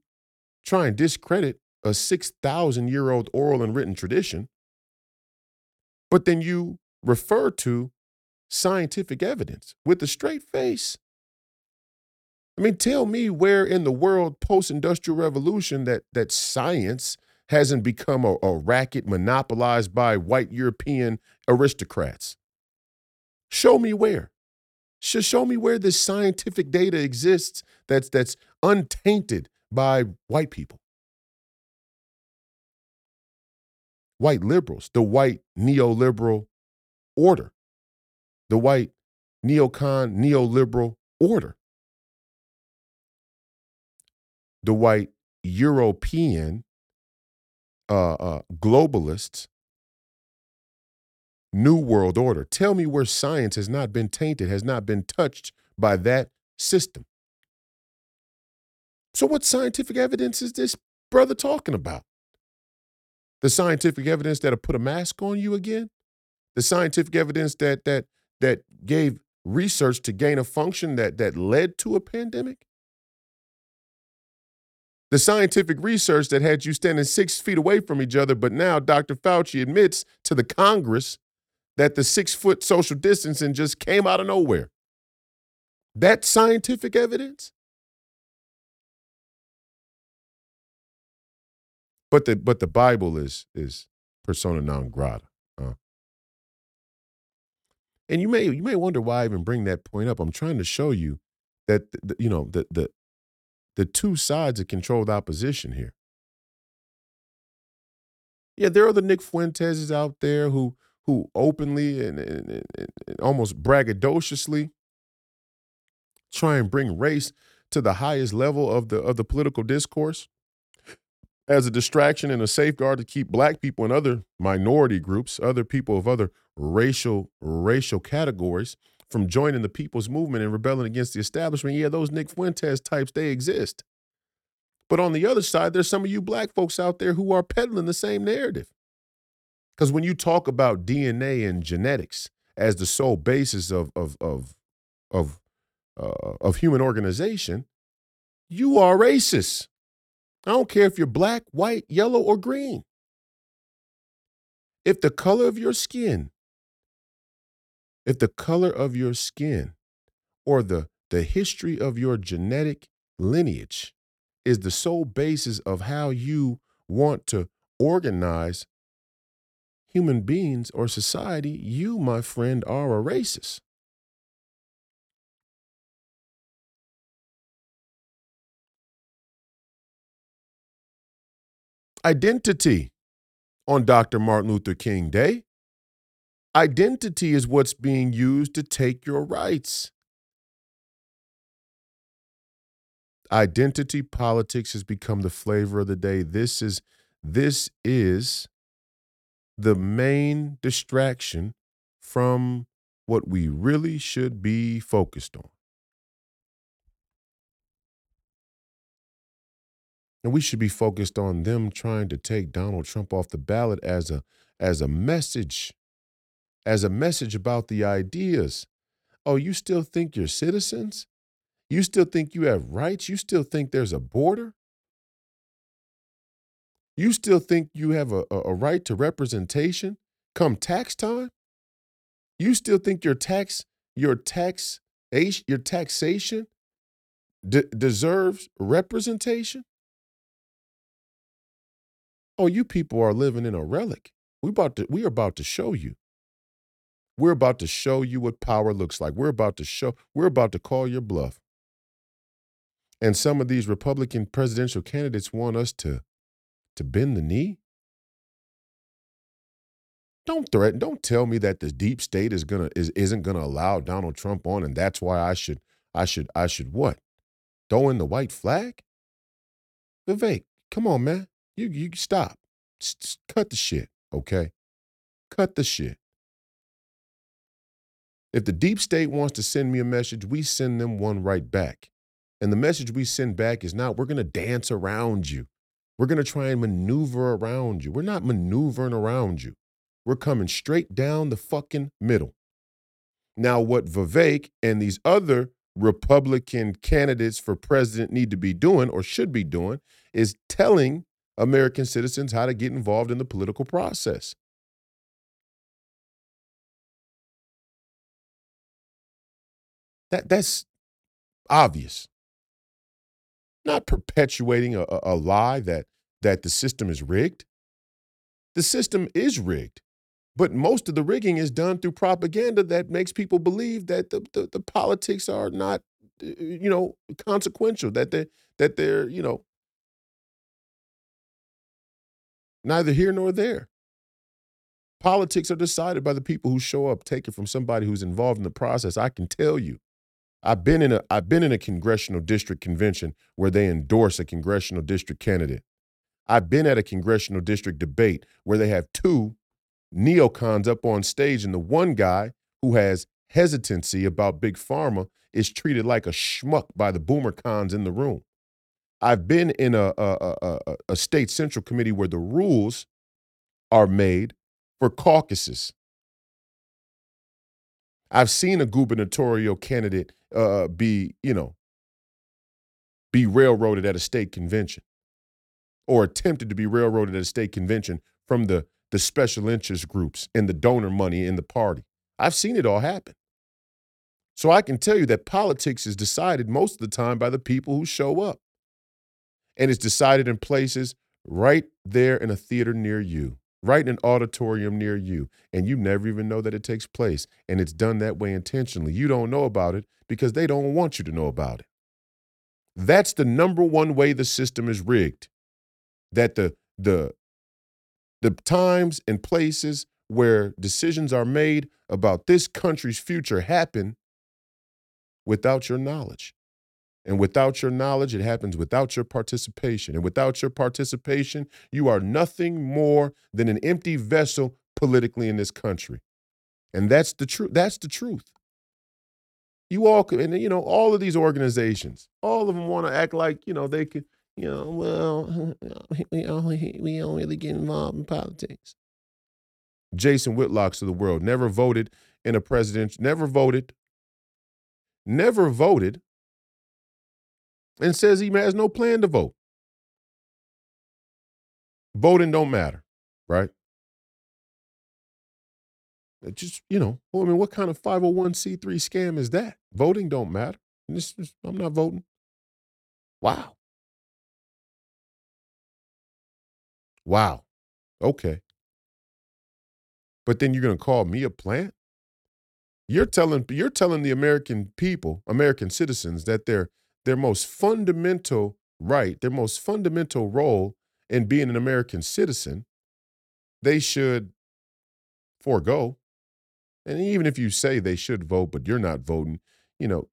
A: try and discredit a six thousand year old oral and written tradition, but then you refer to scientific evidence with a straight face? I mean, tell me where in the world post-industrial revolution that that science hasn't become a, a racket monopolized by white European aristocrats. Show me where. Show me where this scientific data exists that's that's untainted by white people. White liberals, the white neoliberal order, the white neocon neoliberal order, the white European uh, uh, globalists, new world order. Tell me where science has not been tainted, has not been touched by that system. So, what scientific evidence is this brother talking about? The scientific evidence that'll put a mask on you again? The scientific evidence that that that gave research to gain a function that that led to a pandemic? The scientific research that had you standing six feet away from each other, but now Dr. Fauci admits to the Congress that the six foot social distancing just came out of nowhere. That scientific evidence? But the but the Bible is is persona non grata. Uh. And you may you may wonder why I even bring that point up. I'm trying to show you that the, you know the the the two sides of controlled opposition here. Yeah, there are the Nick Fuentes out there who who openly and, and, and, and almost braggadociously try and bring race to the highest level of the of the political discourse as a distraction and a safeguard to keep black people and other minority groups, other people of other racial racial categories from joining the people's movement and rebelling against the establishment. Yeah, those Nick Fuentes types, they exist. But on the other side, there's some of you black folks out there who are peddling the same narrative. Because when you talk about DNA and genetics as the sole basis of of of of uh, of human organization, you are racist. I don't care if you're black, white, yellow, or green. If the color of your skin, if the color of your skin or the, the history of your genetic lineage is the sole basis of how you want to organize human beings or society, you, my friend, are a racist. Identity on Dr. Martin Luther King Day. Identity is what's being used to take your rights. Identity politics has become the flavor of the day. This is this is the main distraction from what we really should be focused on. And we should be focused on them trying to take Donald Trump off the ballot as a as a message, as a message about the ideas. Oh, you still think you're citizens? You still think you have rights? You still think there's a border? You still think you have a, a, right to representation come tax time? You still think your tax your tax your taxation de- deserves representation? Oh, you people are living in a relic. We about to we are about to show you. We're about to show you what power looks like. We're about to show we're about to call your bluff. And some of these Republican presidential candidates want us to to bend the knee. Don't threaten, don't tell me that the deep state is gonna is isn't gonna allow Donald Trump on, and that's why I should I should I should what? Throw in the white flag? Vivek, come on, man. You you stop. Just cut the shit, okay? Cut the shit. If the deep state wants to send me a message, we send them one right back. And the message we send back is not, we're going to dance around you. We're going to try and maneuver around you. We're not maneuvering around you. We're coming straight down the fucking middle. Now, what Vivek and these other Republican candidates for president need to be doing or should be doing is telling American citizens how to get involved in the political process. That, that's obvious. Not perpetuating a, a lie that, that the system is rigged. The system is rigged, but most of the rigging is done through propaganda that makes people believe that the, the, the politics are not, uh, you know, consequential, that they that they're, you know, Neither here nor there. Politics are decided by the people who show up, take it from somebody who's involved in the process. I can tell you. I've been in a I've been in a congressional district convention where they endorse a congressional district candidate. I've been at a congressional district debate where they have two neocons up on stage, and the one guy who has hesitancy about big pharma is treated like a schmuck by the boomer cons in the room. I've been in a, a, a, a state central committee where the rules are made for caucuses. I've seen a gubernatorial candidate uh, be, you know, be railroaded at a state convention. or attempted to be railroaded at a state convention from the, the special interest groups and the donor money in the party. I've seen it all happen. So I can tell you that politics is decided most of the time by the people who show up. And it's decided in places right there in a theater near you, right in an auditorium near you. And you never even know that it takes place. And it's done that way intentionally. You don't know about it because they don't want you to know about it. That's the number one way the system is rigged. That the the the times and places where decisions are made about this country's future happen without your knowledge. And without your knowledge, it happens without your participation. And without your participation, you are nothing more than an empty vessel politically in this country. And that's the truth. That's the truth. You all and you know, all of these organizations, all of them want to act like, you know, they could, you know, well, we only we don't really get involved in politics. Jason Whitlocks of the world never voted in a president, never voted never voted, and says he has no plan to vote. Voting don't matter, right? It just, you know, I mean, what kind of 501c3 scam is that? Voting don't matter. This, I'm not voting. Wow. Wow. Okay. But then you're going to call me a plant? You're telling you're telling the American people, American citizens, that their their most fundamental right, their most fundamental role in being an American citizen, they should forego. And even if you say they should vote, but you're not voting, you know,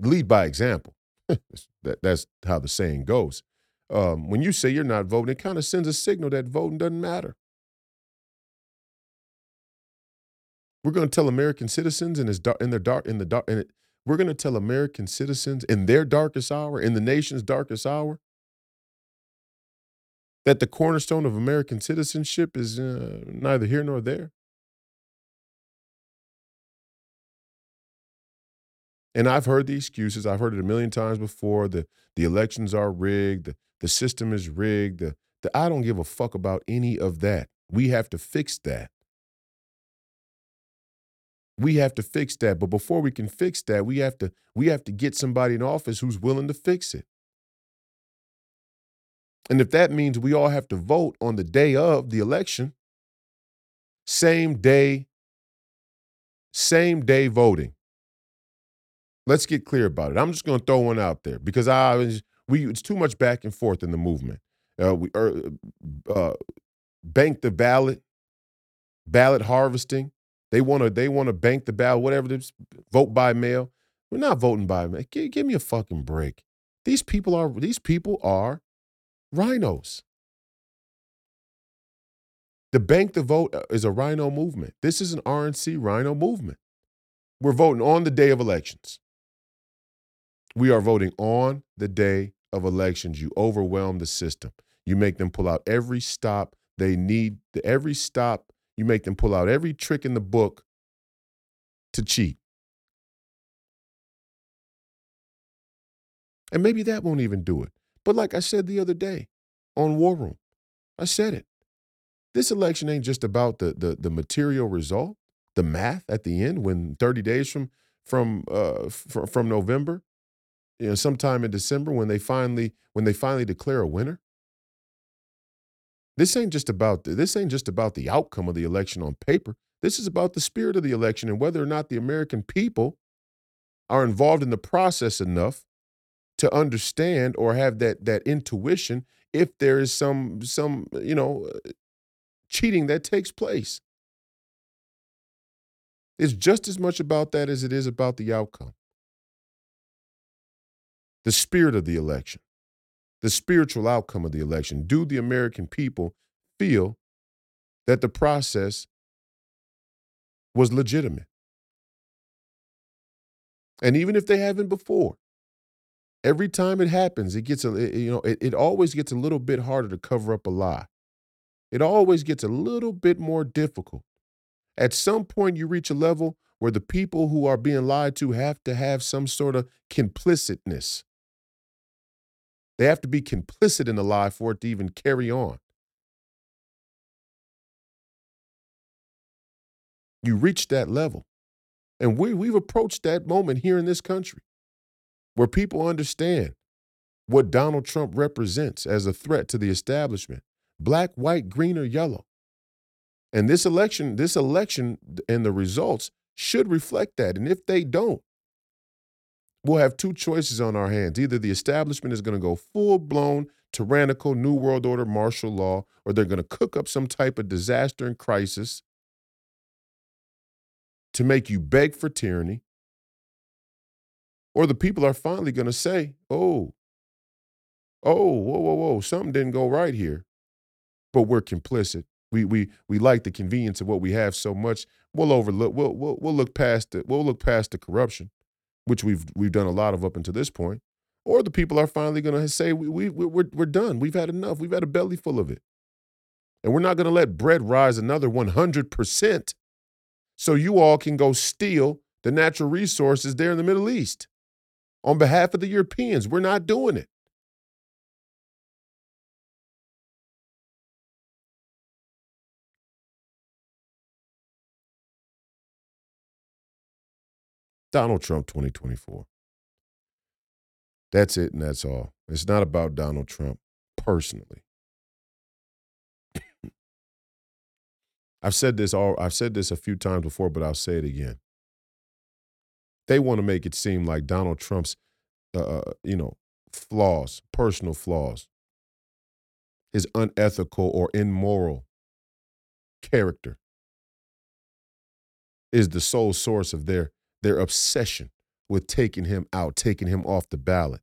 A: lead by example. that, that's how the saying goes. Um, when you say you're not voting, it kind of sends a signal that voting doesn't matter. We're going to tell American citizens in, his in their dark in the dark in we're going to tell American citizens in their darkest hour, in the nation's darkest hour, that the cornerstone of American citizenship is uh, neither here nor there. And I've heard the excuses. I've heard it a million times before. The the elections are rigged. The, the system is rigged. The, the, I don't give a fuck about any of that. We have to fix that. We have to fix that. But before we can fix that, we have to we have to get somebody in office who's willing to fix it. And if that means we all have to vote on the day of the election, same day, same day voting. Let's get clear about it. I'm just going to throw one out there because I we it's too much back and forth in the movement. Uh, we er, uh, bank the ballot, ballot harvesting. They want to they want to bank the ballot, whatever. This, vote by mail. We're not voting by mail. Give, give me a fucking break. These people are these people are RINOs. The bank the vote uh, is a RINO movement. This is an RNC RINO movement. We're voting on the day of elections. We are voting on the day of elections. You overwhelm the system. You make them pull out every stop they need, every stop you make them pull out every trick in the book to cheat. And maybe that won't even do it. But like I said the other day on War Room, I said it. This election ain't just about the the, the material result, the math at the end when 30 days from from uh from, from November, you know, sometime in December when they finally when they finally declare a winner. This ain't just about the, this ain't just about the outcome of the election on paper. This is about the spirit of the election and whether or not the American people are involved in the process enough to understand or have that that intuition if there is some some you know uh, cheating that takes place. It's just as much about that as it is about the outcome. The spirit of the election the spiritual outcome of the election? Do the American people feel that the process was legitimate? And even if they haven't before, every time it happens, it gets a you know it, it always gets a little bit harder to cover up a lie. It always gets a little bit more difficult. At some point, you reach a level where the people who are being lied to have to have some sort of complicitness They have to be complicit in the lie for it to even carry on. You reach that level. And we, we've approached that moment here in this country where people understand what Donald Trump represents as a threat to the establishment black, white, green, or yellow. And this election, this election and the results should reflect that. And if they don't, we'll have two choices on our hands. Either the establishment is going to go full blown tyrannical New World Order martial law, or they're going to cook up some type of disaster and crisis to make you beg for tyranny. Or the people are finally going to say, oh, oh, whoa, whoa, whoa, something didn't go right here, but we're complicit. We we we like the convenience of what we have so much. We'll overlook. We'll we'll, we'll look past it. We'll look past the corruption, which we've we've done a lot of up until this point. Or the people are finally going to say we we we're we're done. We've had enough. We've had a belly full of it, and we're not going to let bread rise another one hundred percent. So you all can go steal the natural resources there in the Middle East on behalf of the Europeans. We're not doing it. Donald Trump 2024. That's it and that's all. It's not about Donald Trump personally. I've said this all I've said this a few times before, but I'll say it again. They want to make it seem like Donald Trump's uh, uh, you know, flaws, personal flaws, his unethical or immoral character is the sole source of their their obsession with taking him out, taking him off the ballot,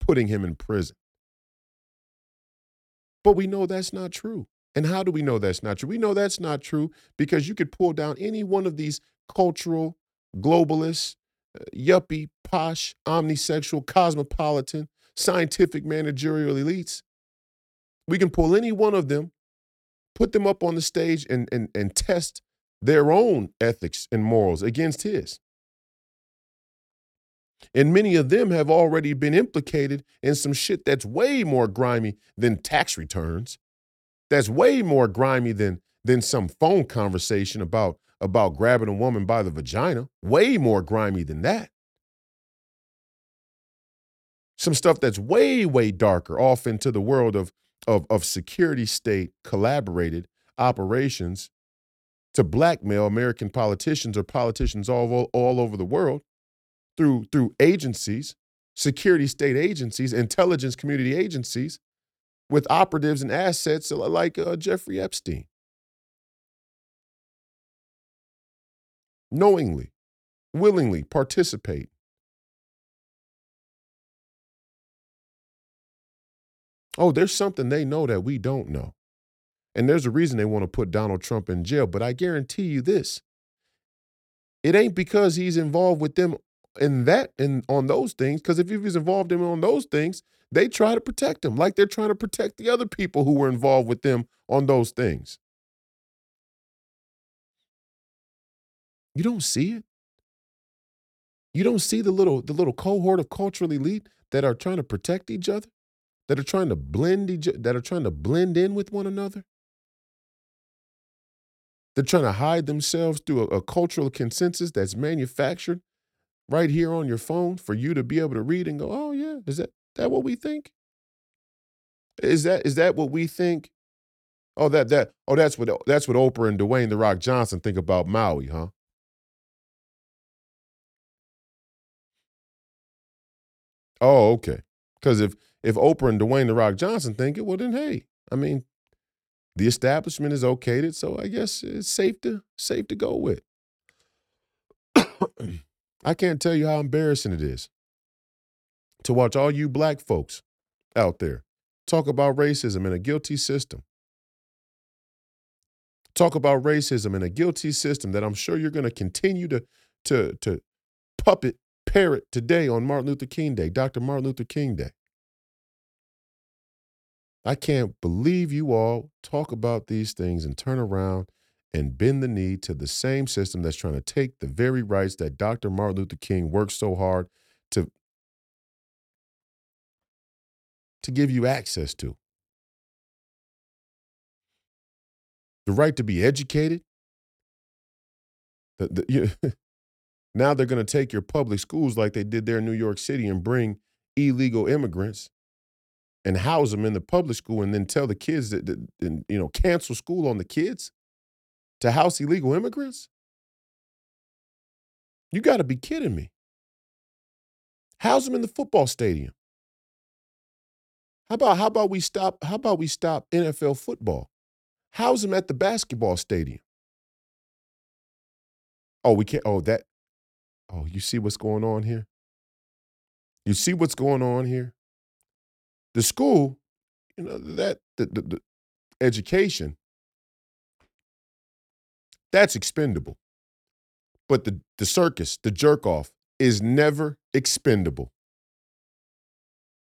A: putting him in prison. But we know that's not true. And how do we know that's not true? We know that's not true because you could pull down any one of these cultural, globalist, uh, yuppie, posh, omnisexual, cosmopolitan, scientific managerial elites. We can pull any one of them, put them up on the stage, and, and, and test their own ethics and morals against his. And many of them have already been implicated in some shit that's way more grimy than tax returns. That's way more grimy than than some phone conversation about about grabbing a woman by the vagina. Way more grimy than that. Some stuff that's way way darker off into the world of of of security state collaborated operations to blackmail American politicians or politicians all, all over the world through through agencies, security state agencies, intelligence community agencies, with operatives and assets like uh, Jeffrey Epstein. Knowingly, willingly participate. Oh, there's something they know that we don't know. And there's a reason they want to put Donald Trump in jail. But I guarantee you this it ain't because he's involved with them in that and on those things. Because if he was involved in on those things, they try to protect him like they're trying to protect the other people who were involved with them on those things. You don't see it. You don't see the little the little cohort of cultural elite that are trying to protect each other, that are trying to blend each that are trying to blend in with one another. They're trying to hide themselves through a, a, cultural consensus that's manufactured right here on your phone for you to be able to read and go, "Oh yeah, is that that what we think? Is that is that what we think? Oh that that oh that's what that's what Oprah and Dwayne the Rock Johnson think about Maui, huh? Oh, okay. Because if if Oprah and Dwayne the Rock Johnson think it, well then hey, I mean, the establishment is okayed it, so I guess it's safe to safe to go with. I can't tell you how embarrassing it is to watch all you black folks out there talk about racism in a guilty system. Talk about racism in a guilty system that I'm sure you're going to continue to to to puppet parrot today on Martin Luther King Day, Dr. Martin Luther King Day. I can't believe you all talk about these things and turn around and bend the knee to the same system that's trying to take the very rights that Dr. Martin Luther King worked so hard to to give you access to. The right to be educated. The, the, you, now they're going to take your public schools like they did there in New York City and bring illegal immigrants and house them in the public school and then tell the kids that, that and, you know cancel school on the kids to house illegal immigrants? You got to be kidding me. House them in the football stadium. How about how about we stop how about we stop NFL football? House them at the basketball stadium. Oh we can't oh that oh you see what's going on here? You see what's going on here the school, you know, that the, the, the education, that's expendable. But the, the circus, the jerk off, is never expendable.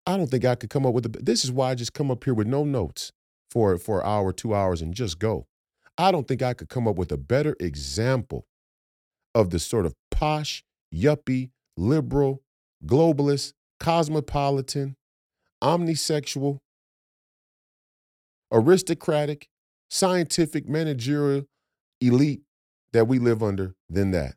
A: I don't think I could come up with a. This is why I just come up here with no notes for for an hour, two hours, and just go. I don't think I could come up with a better example of the sort of posh, yuppie, liberal, globalist, cosmopolitan, omnisexual, aristocratic, scientific, managerial elite that we live under than that.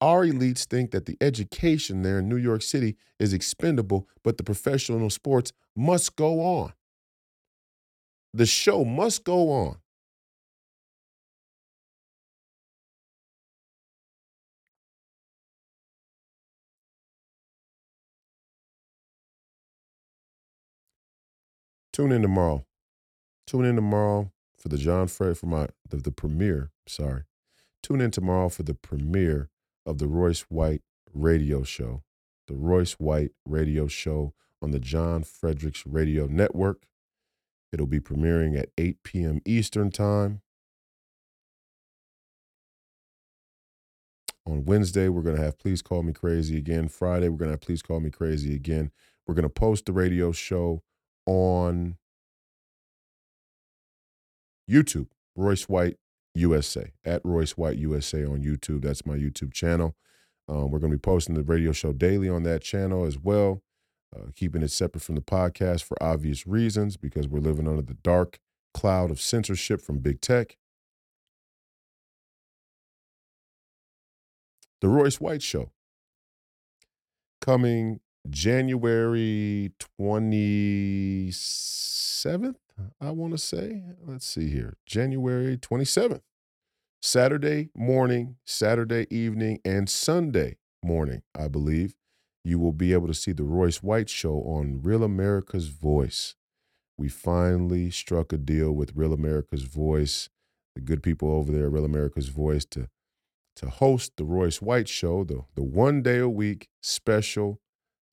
A: Our elites think that the education there in New York City is expendable, but the professional sports must go on. The show must go on. Tune in tomorrow. Tune in tomorrow for the John Fred for my the, the premiere. Sorry. Tune in tomorrow for the premiere of the Royce White radio show. The Royce White radio show on the John Fredericks Radio Network. It'll be premiering at 8 p.m. Eastern Time. On Wednesday, we're going to have Please Call Me Crazy again. Friday, we're going to have Please Call Me Crazy again. We're going to post the radio show on YouTube, Royce White USA, at Royce White USA on YouTube. That's my YouTube channel. Um, we're going to be posting the radio show daily on that channel as well, uh, keeping it separate from the podcast for obvious reasons because we're living under the dark cloud of censorship from big tech. The Royce White Show coming January 27th, I want to say. Let's see here. January 27th. Saturday morning, Saturday evening, and Sunday morning, I believe, you will be able to see the Royce White Show on Real America's Voice. We finally struck a deal with Real America's Voice, the good people over there, Real America's Voice, to to host the Royce White Show, the the one day a week special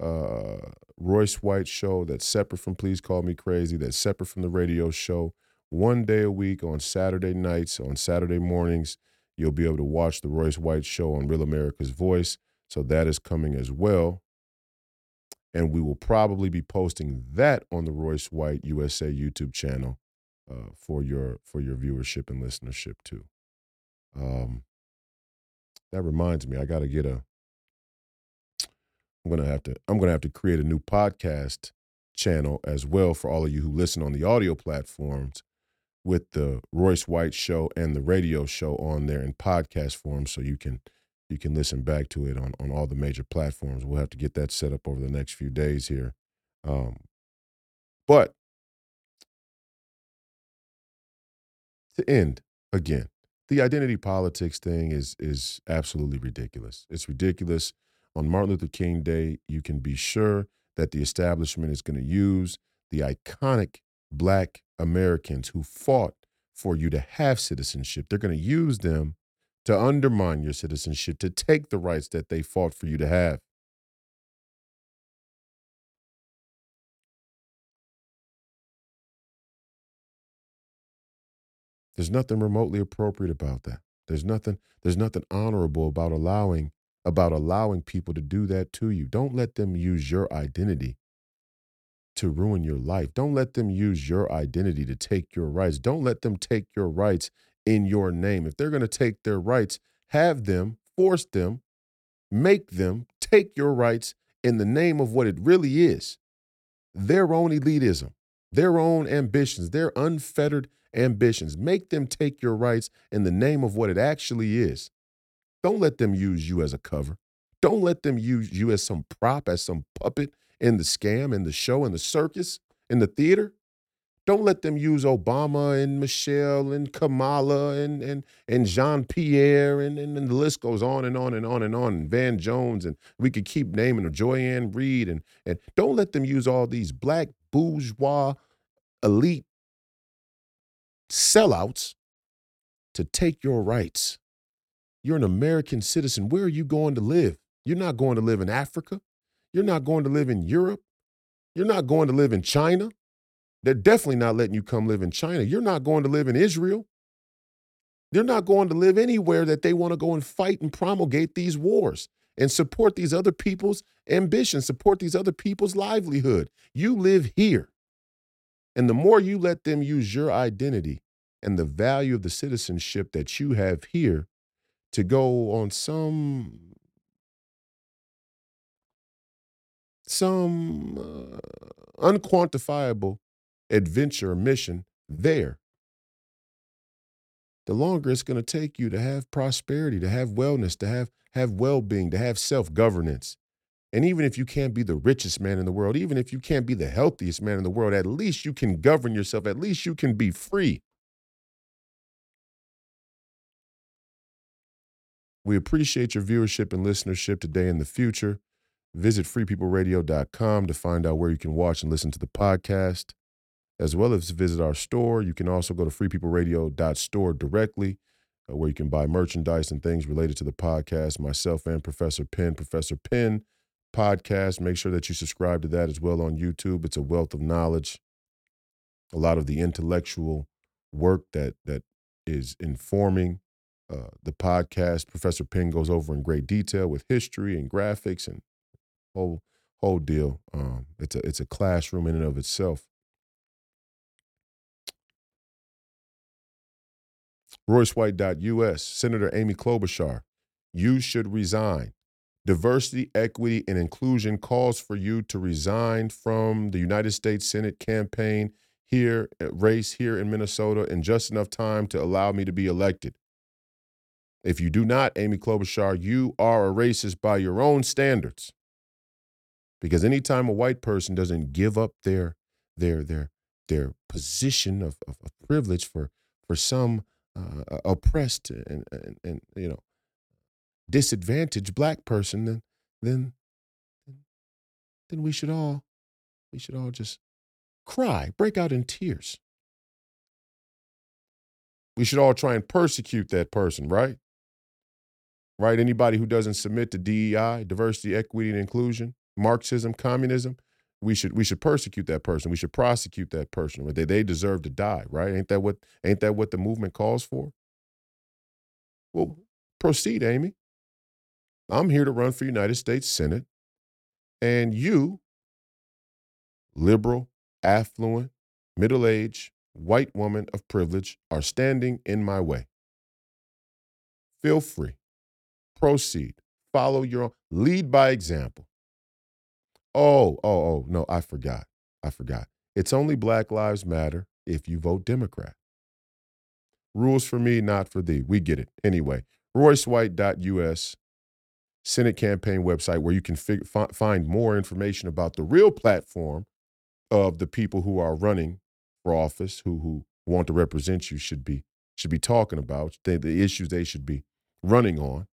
A: uh, Royce White show that's separate from Please Call Me Crazy, that's separate from the radio show. One day a week on Saturday nights, on Saturday mornings, you'll be able to watch the Royce White show on Real America's Voice. So that is coming as well. And we will probably be posting that on the Royce White USA YouTube channel uh, for your for your viewership and listenership too. Um, that reminds me, I got to get a I'm gonna have to I'm gonna have to create a new podcast channel as well for all of you who listen on the audio platforms with the Royce White show and the radio show on there in podcast form so you can you can listen back to it on, on all the major platforms. We'll have to get that set up over the next few days here. Um, but to end again, the identity politics thing is is absolutely ridiculous. It's ridiculous on Martin Luther King Day, you can be sure that the establishment is going to use the iconic black Americans who fought for you to have citizenship. They're going to use them to undermine your citizenship, to take the rights that they fought for you to have. There's nothing remotely appropriate about that. There's nothing there's nothing honorable about allowing about allowing people to do that to you. Don't let them use your identity to ruin your life. Don't let them use your identity to take your rights. Don't let them take your rights in your name. If they're going to take their rights, have them, force them, make them take your rights in the name of what it really is their own elitism, their own ambitions, their unfettered ambitions. Make them take your rights in the name of what it actually is. Don't let them use you as a cover. Don't let them use you as some prop, as some puppet in the scam, in the show, in the circus, in the theater. Don't let them use Obama and Michelle and Kamala and and and Jean Pierre and, and, and the list goes on and on and on and on. And Van Jones and we could keep naming them, Joy-Ann Reid and and don't let them use all these black bourgeois elite sellouts to take your rights. You're an American citizen. Where are you going to live? You're not going to live in Africa. You're not going to live in Europe. You're not going to live in China. They're definitely not letting you come live in China. You're not going to live in Israel. They're not going to live anywhere that they want to go and fight and promulgate these wars and support these other people's ambitions, support these other people's livelihood. You live here. And the more you let them use your identity and the value of the citizenship that you have here to go on some some uh, unquantifiable adventure or mission there, the longer it's going to take you to have prosperity, to have wellness, to have have well-being, to have self-governance. And even if you can't be the richest man in the world, even if you can't be the healthiest man in the world, at least you can govern yourself. At least you can be free. We appreciate your viewership and listenership today and the future. Visit freepeopleradio.com to find out where you can watch and listen to the podcast as well as visit our store. You can also go to freepeopleradio.store directly, uh, where you can buy merchandise and things related to the podcast. Myself and Professor Penn, Professor Penn podcast. Make sure that you subscribe to that as well on YouTube. It's a wealth of knowledge, a lot of the intellectual work that that is informing uh, the podcast. Professor Penn goes over in great detail with history and graphics and whole whole deal. Um, it's a it's a classroom in and of itself. RoyceWhite.us, Senator Amy Klobuchar, you should resign. Diversity, equity, and inclusion calls for you to resign from the United States Senate campaign here, race here in Minnesota in just enough time to allow me to be elected. If you do not, Amy Klobuchar, you are a racist by your own standards. Because anytime a white person doesn't give up their their their their position of, of, of privilege for for some uh, oppressed and, and, and you know disadvantaged black person, then then then we should all we should all just cry, break out in tears. We should all try and persecute that person, right? Right? Anybody who doesn't submit to DEI, diversity, equity, and inclusion, Marxism, communism, we should we should persecute that person. We should prosecute that person. They they deserve to die, right? Ain't that what ain't that what the movement calls for? Well, proceed, Amy. I'm here to run for United States Senate, and you, liberal, affluent, middle-aged, white woman of privilege, are standing in my way. Feel free. Proceed. Follow your own. Lead by example. Oh, oh, oh, no, I forgot. I forgot. It's only Black Lives Matter if you vote Democrat. Rules for me, not for thee. We get it. Anyway, RoyceWhite.us, Senate campaign website where you can fig- find more information about the real platform of the people who are running for office, who who want to represent you should be should be talking about, the, the issues they should be running on.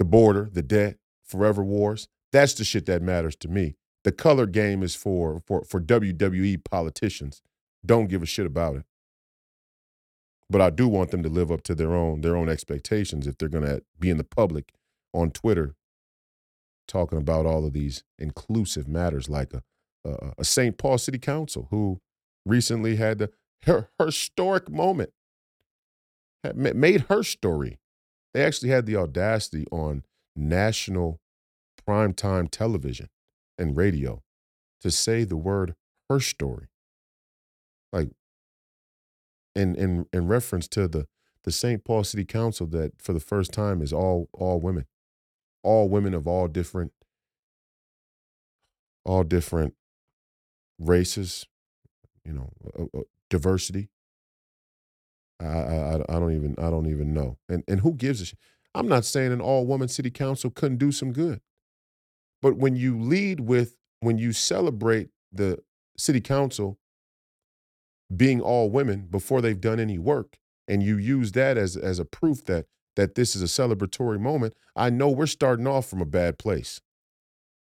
A: The border, the debt, forever wars. That's the shit that matters to me. The color game is for for for WWE politicians. Don't give a shit about it. But I do want them to live up to their own their own expectations if they're going to be in the public on Twitter talking about all of these inclusive matters like a a, a St. Paul City Council who recently had the her, historic moment made her story. They actually had the audacity on national primetime television and radio to say the word her story. Like in in in reference to the the St. Paul City Council that for the first time is all all women. All women of all different all different races, you know, uh, uh, diversity. I, I I don't even I don't even know. And and who gives a shit? I'm not saying an all woman city council couldn't do some good. But when you lead with when you celebrate the city council being all women before they've done any work and you use that as as a proof that that this is a celebratory moment, I know we're starting off from a bad place.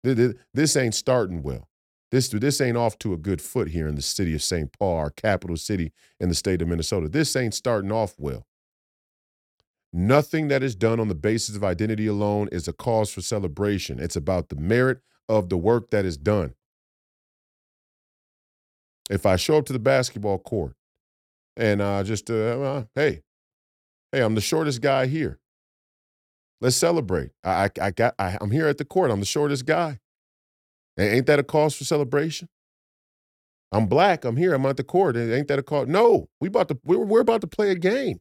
A: This ain't starting well. This, this ain't off to a good foot here in the city of St. Paul, our capital city in the state of Minnesota. This ain't starting off well. Nothing that is done on the basis of identity alone is a cause for celebration. It's about the merit of the work that is done. If I show up to the basketball court and uh, just, uh, uh, hey, hey, I'm the shortest guy here. Let's celebrate. I, I, I got, I, I'm here at the court. I'm the shortest guy. Ain't that a cause for celebration? I'm black. I'm here. I'm at the court. Ain't that a cause? No, we about to. We're, we're about to play a game.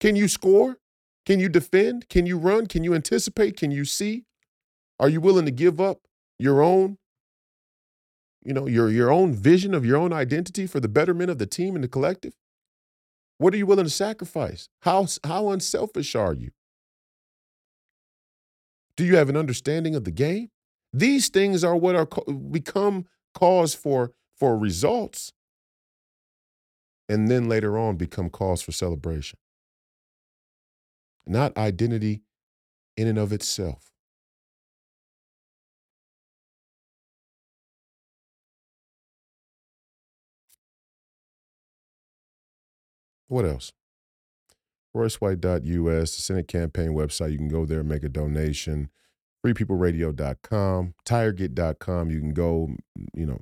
A: Can you score? Can you defend? Can you run? Can you anticipate? Can you see? Are you willing to give up your own, you know, your your own vision of your own identity for the betterment of the team and the collective? What are you willing to sacrifice? How how unselfish are you? Do you have an understanding of the game? These things are what are become cause for for results and then later on become cause for celebration. Not identity in and of itself. What else? RoyceWhite.us, the Senate campaign website. You can go there and make a donation freepeopleradio.com, tiregit.com. You can go, you know,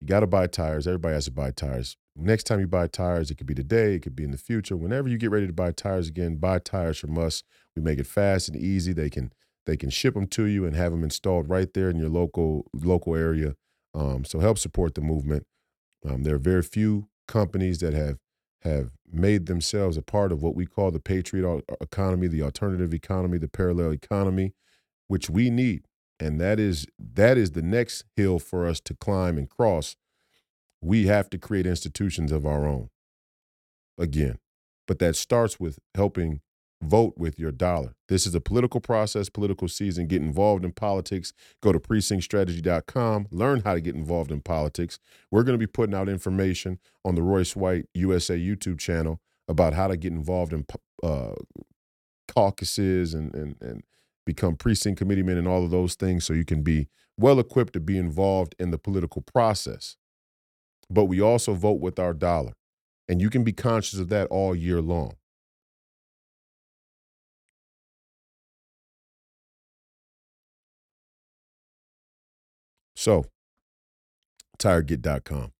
A: you got to buy tires. Everybody has to buy tires. Next time you buy tires, it could be today, it could be in the future. Whenever you get ready to buy tires again, buy tires from us. We make it fast and easy. They can they can ship them to you and have them installed right there in your local local area. Um, so help support the movement. Um, there are very few companies that have have made themselves a part of what we call the patriot economy, the alternative economy, the parallel economy which we need. And that is that is the next hill for us to climb and cross. We have to create institutions of our own. Again. But that starts with helping vote with your dollar. This is a political process, political season. Get involved in politics. Go to precinctstrategy.com. Learn how to get involved in politics. We're going to be putting out information on the Royce White USA YouTube channel about how to get involved in uh, caucuses and, and, and become precinct committeemen and all of those things so you can be well equipped to be involved in the political process. But we also vote with our dollar. And you can be conscious of that all year long. So, tiregit.com.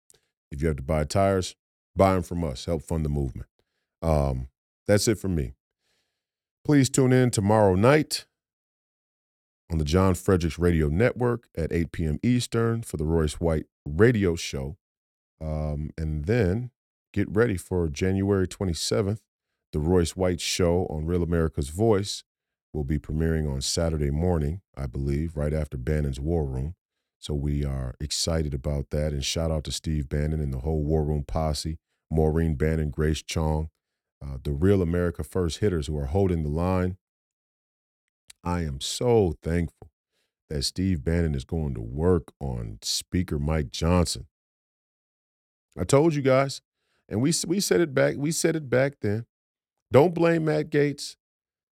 A: If you have to buy tires, buy them from us. Help fund the movement. Um, that's it for me. Please tune in tomorrow night on the John Fredericks Radio Network at 8 p.m. Eastern for the Royce White Radio Show. Um, and then get ready for January 27th. The Royce White Show on Real America's Voice will be premiering on Saturday morning, I believe, right after Bannon's War Room. So we are excited about that. And shout out to Steve Bannon and the whole War Room posse Maureen Bannon, Grace Chong, uh, the Real America First hitters who are holding the line I am so thankful that Steve Bannon is going to work on Speaker Mike Johnson. I told you guys, and we we said it back. We said it back then. Don't blame Matt Gaetz.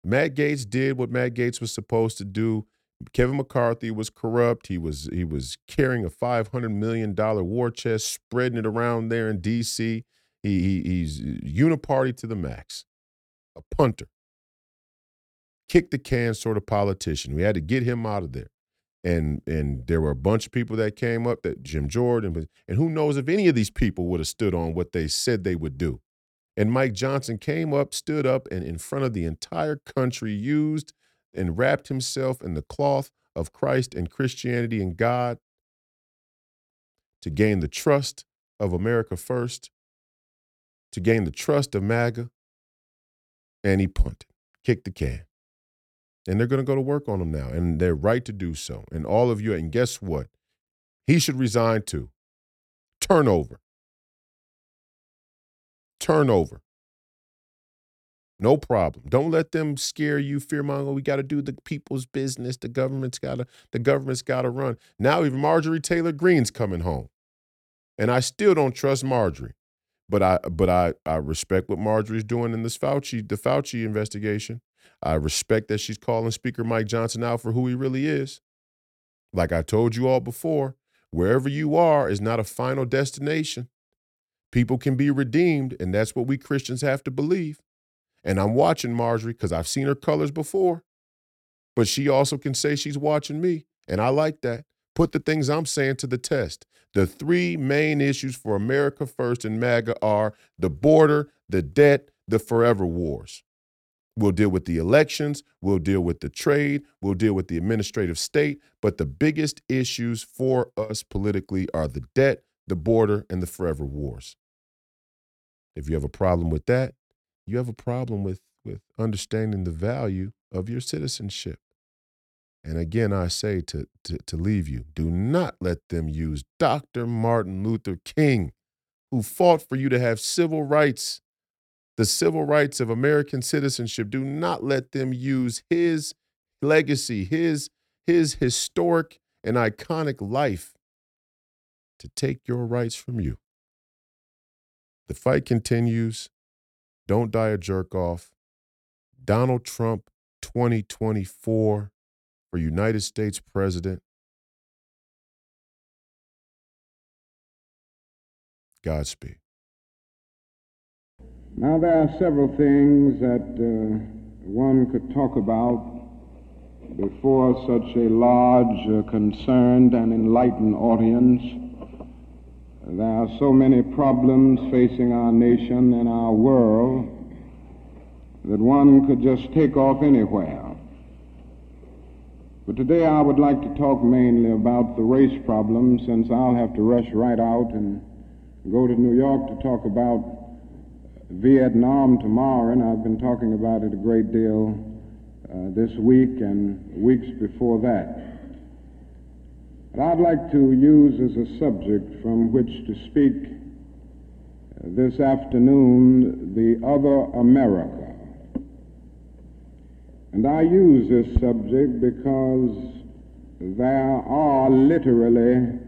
A: Matt Gaetz did what Matt Gaetz was supposed to do. Kevin McCarthy was corrupt. He was he was carrying a five hundred million dollar war chest, spreading it around there in D.C. He, he he's uniparty to the max, a punter kick the can sort of politician. We had to get him out of there. And and there were a bunch of people that came up that Jim Jordan and who knows if any of these people would have stood on what they said they would do. And Mike Johnson came up, stood up, and in front of the entire country used and wrapped himself in the cloth of Christ and Christianity and God to gain the trust of America first, to gain the trust of MAGA, and he punted, kicked the can and they're going to go to work on them now, and they're right to do so. And all of you, and guess what? He should resign too. Turnover. Turnover. No problem. Don't let them scare you, fearmonger. We got to do the people's business. The government's got to. The government's got to run. Now even Marjorie Taylor Greene's coming home, and I still don't trust Marjorie. But I, but I, I respect what Marjorie's doing in this Fauci, the Fauci investigation. I respect that she's calling Speaker Mike Johnson out for who he really is. Like I told you all before, wherever you are is not a final destination. People can be redeemed, and that's what we Christians have to believe. And I'm watching Marjorie because I've seen her colors before, but she also can say she's watching me. And I like that. Put the things I'm saying to the test. The three main issues for America First and MAGA are the border, the debt, the forever wars. We'll deal with the elections, we'll deal with the trade, we'll deal with the administrative state, but the biggest issues for us politically are the debt, the border, and the forever wars. If you have a problem with that, you have a problem with with understanding the value of your citizenship. And again, I say to, to, to leave you, do not let them use Dr. Martin Luther King, who fought for you to have civil rights, the civil rights of American citizenship. Do not let them use his legacy, his, his historic and iconic life to take your rights from you. The fight continues. Don't die a jerk off. Donald Trump 2024 for United States President. Godspeed.
B: Now, there are several things that uh, one could talk about before such a large, uh, concerned, and enlightened audience. There are so many problems facing our nation and our world that one could just take off anywhere. But today I would like to talk mainly about the race problem since I'll have to rush right out and go to New York to talk about Vietnam tomorrow, and I've been talking about it a great deal uh, this week and weeks before that. But I'd like to use as a subject from which to speak uh, this afternoon the other America. And I use this subject because there are literally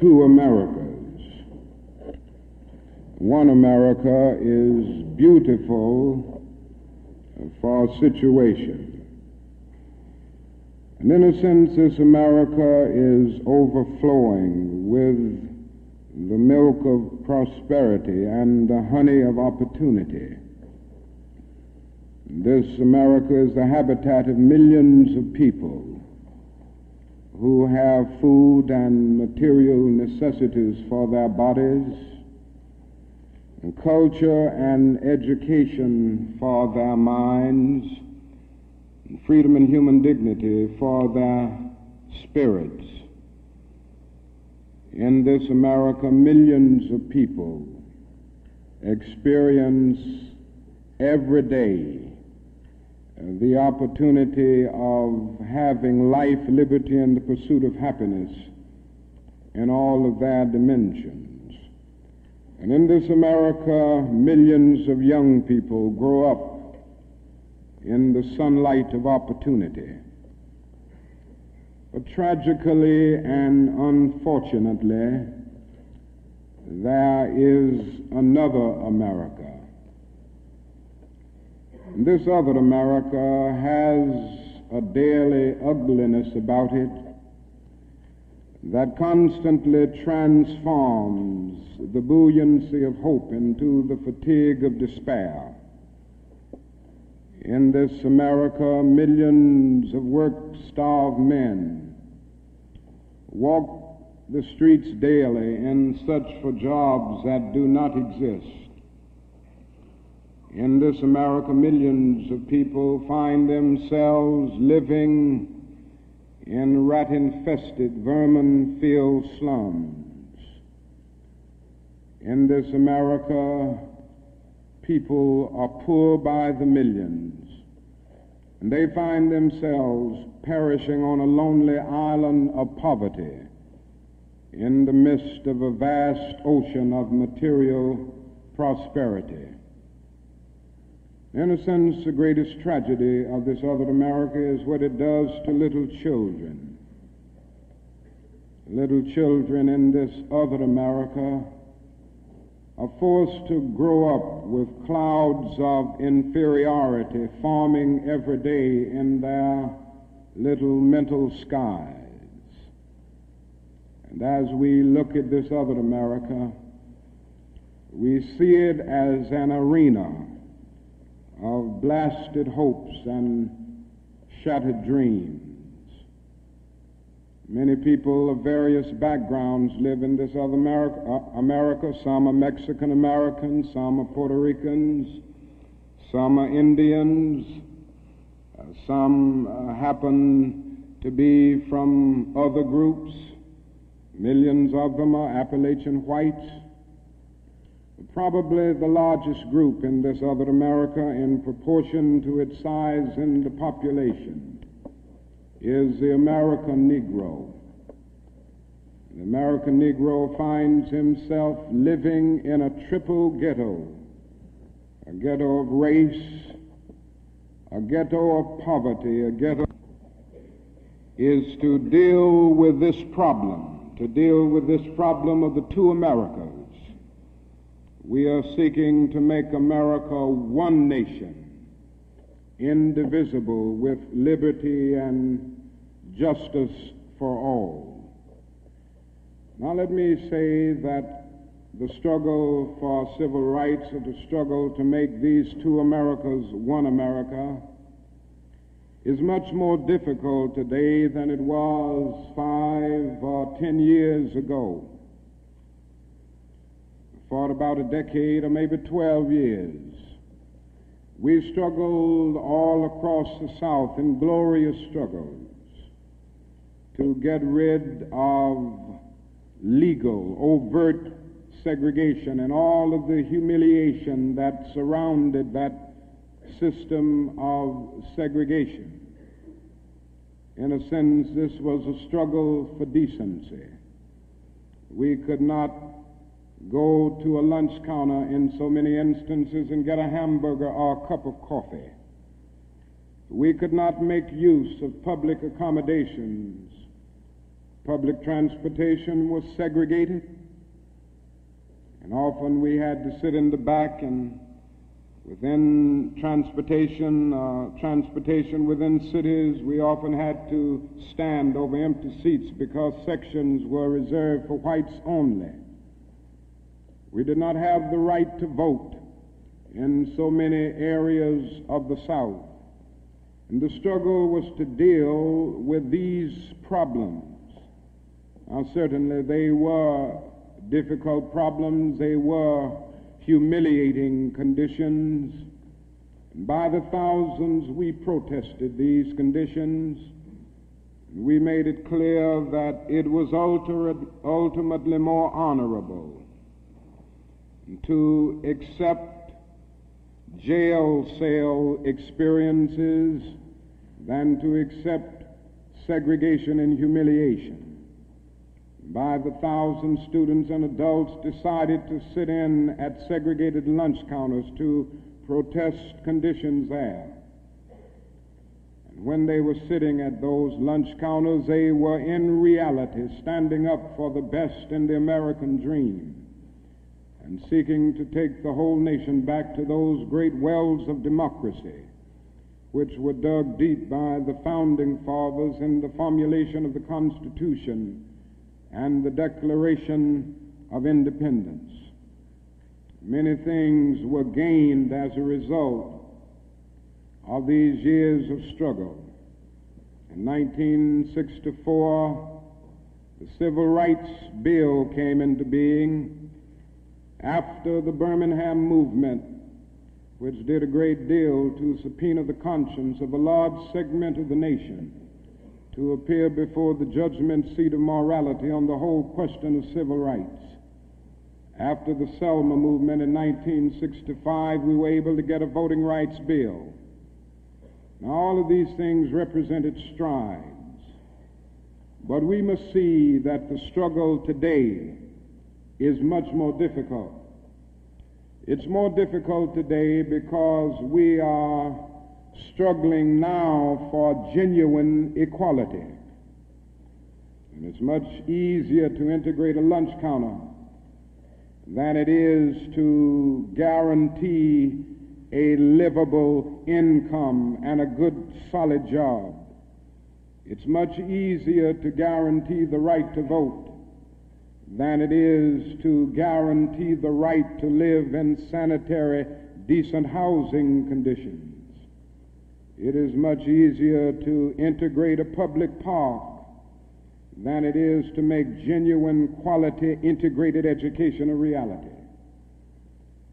B: two Americas. One America is beautiful for situation. And in a sense, this America is overflowing with the milk of prosperity and the honey of opportunity. This America is the habitat of millions of people who have food and material necessities for their bodies, culture and education for their minds, freedom and human dignity for their spirits. In this America, millions of people experience every day the opportunity of having life, liberty, and the pursuit of happiness in all of their dimensions. And in this America, millions of young people grow up in the sunlight of opportunity. But tragically and unfortunately, there is another America. And this other America has a daily ugliness about it that constantly transforms the buoyancy of hope into the fatigue of despair. In this America, millions of work starved men walk the streets daily in search for jobs that do not exist. In this America, millions of people find themselves living in rat infested, vermin filled slums. In this America, people are poor by the millions, and they find themselves perishing on a lonely island of poverty in the midst of a vast ocean of material prosperity. In a sense, the greatest tragedy of this other America is what it does to little children. Little children in this other America are forced to grow up with clouds of inferiority forming every day in their little mental skies. And as we look at this other America, we see it as an arena of blasted hopes and shattered dreams. Many people of various backgrounds live in this other America. Uh, America. Some are Mexican Americans, some are Puerto Ricans, some are Indians, uh, some uh, happen to be from other groups. Millions of them are Appalachian whites. Probably the largest group in this other America in proportion to its size and the population is the American Negro. The American Negro finds himself living in a triple ghetto a ghetto of race, a ghetto of poverty, a ghetto is to deal with this problem, to deal with this problem of the two Americas. We are seeking to make America one nation, indivisible, with liberty and justice for all. Now, let me say that the struggle for civil rights or the struggle to make these two Americas one America is much more difficult today than it was five or ten years ago for about a decade or maybe 12 years. We struggled all across the South in glorious struggles to get rid of legal, overt segregation and all of the humiliation that surrounded that system of segregation. In a sense, this was a struggle for decency. We could not go to a lunch counter in so many instances and get a hamburger or a cup of coffee. We could not make use of public accommodations. Public transportation was segregated, and often we had to sit in the back and within transportation, uh, transportation within cities, we often had to stand over empty seats because sections were reserved for whites only. We did not have the right to vote in so many areas of the South. And the struggle was to deal with these problems. Now, certainly they were difficult problems, they were humiliating conditions. And by the thousands, we protested these conditions. We made it clear that it was ultimately more honorable to accept jail cell experiences than to accept segregation and humiliation. By the thousand students and adults decided to sit in at segregated lunch counters to protest conditions there. And when they were sitting at those lunch counters, they were in reality standing up for the best in the American dream and seeking to take the whole nation back to those great wells of democracy which were dug deep by the founding fathers in the formulation of the Constitution and the Declaration of Independence. Many things were gained as a result of these years of struggle. In 1964, the Civil Rights Bill came into being after the Birmingham movement, which did a great deal to subpoena the conscience of a large segment of the nation to appear before the judgment seat of morality on the whole question of civil rights. After the Selma movement in 1965, we were able to get a voting rights bill. Now, all of these things represented strides. But we must see that the struggle today is much more difficult. It's more difficult today because we are struggling now for genuine equality. And it's much easier to integrate a lunch counter than it is to guarantee a livable income and a good, solid job. It's much easier to guarantee the right to vote than it is to guarantee the right to live in sanitary, decent housing conditions. It is much easier to integrate a public park than it is to make genuine quality integrated education a reality.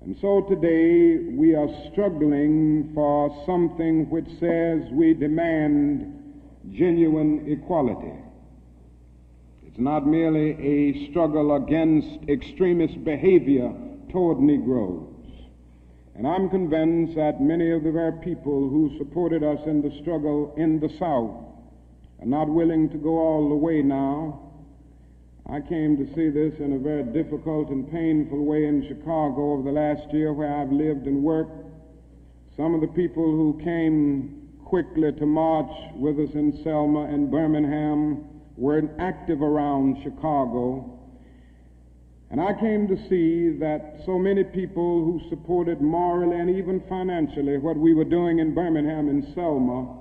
B: And so today we are struggling for something which says we demand genuine equality. It's not merely a struggle against extremist behavior toward Negroes. And I'm convinced that many of the very people who supported us in the struggle in the South are not willing to go all the way now. I came to see this in a very difficult and painful way in Chicago over the last year where I've lived and worked. Some of the people who came quickly to march with us in Selma and Birmingham were active around Chicago. And I came to see that so many people who supported morally and even financially what we were doing in Birmingham and Selma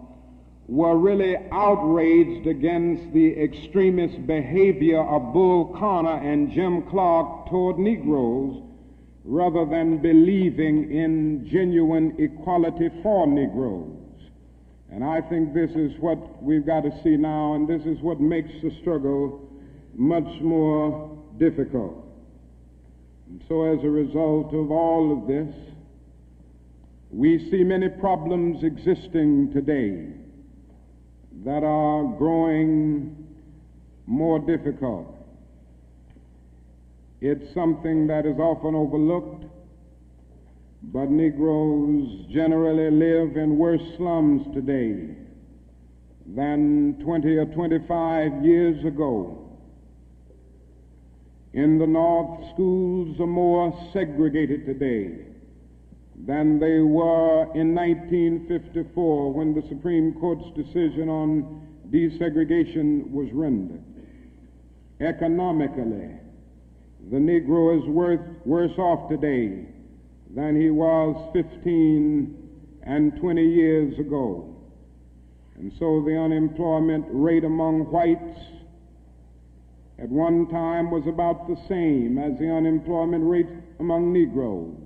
B: were really outraged against the extremist behavior of Bull Connor and Jim Clark toward Negroes rather than believing in genuine equality for Negroes. And I think this is what we've got to see now, and this is what makes the struggle much more difficult. And so, as a result of all of this, we see many problems existing today that are growing more difficult. It's something that is often overlooked, but Negroes generally live in worse slums today than 20 or 25 years ago. In the North, schools are more segregated today than they were in 1954 when the Supreme Court's decision on desegregation was rendered. Economically, the Negro is worth, worse off today than he was 15 and 20 years ago. And so the unemployment rate among whites at one time was about the same as the unemployment rate among Negroes.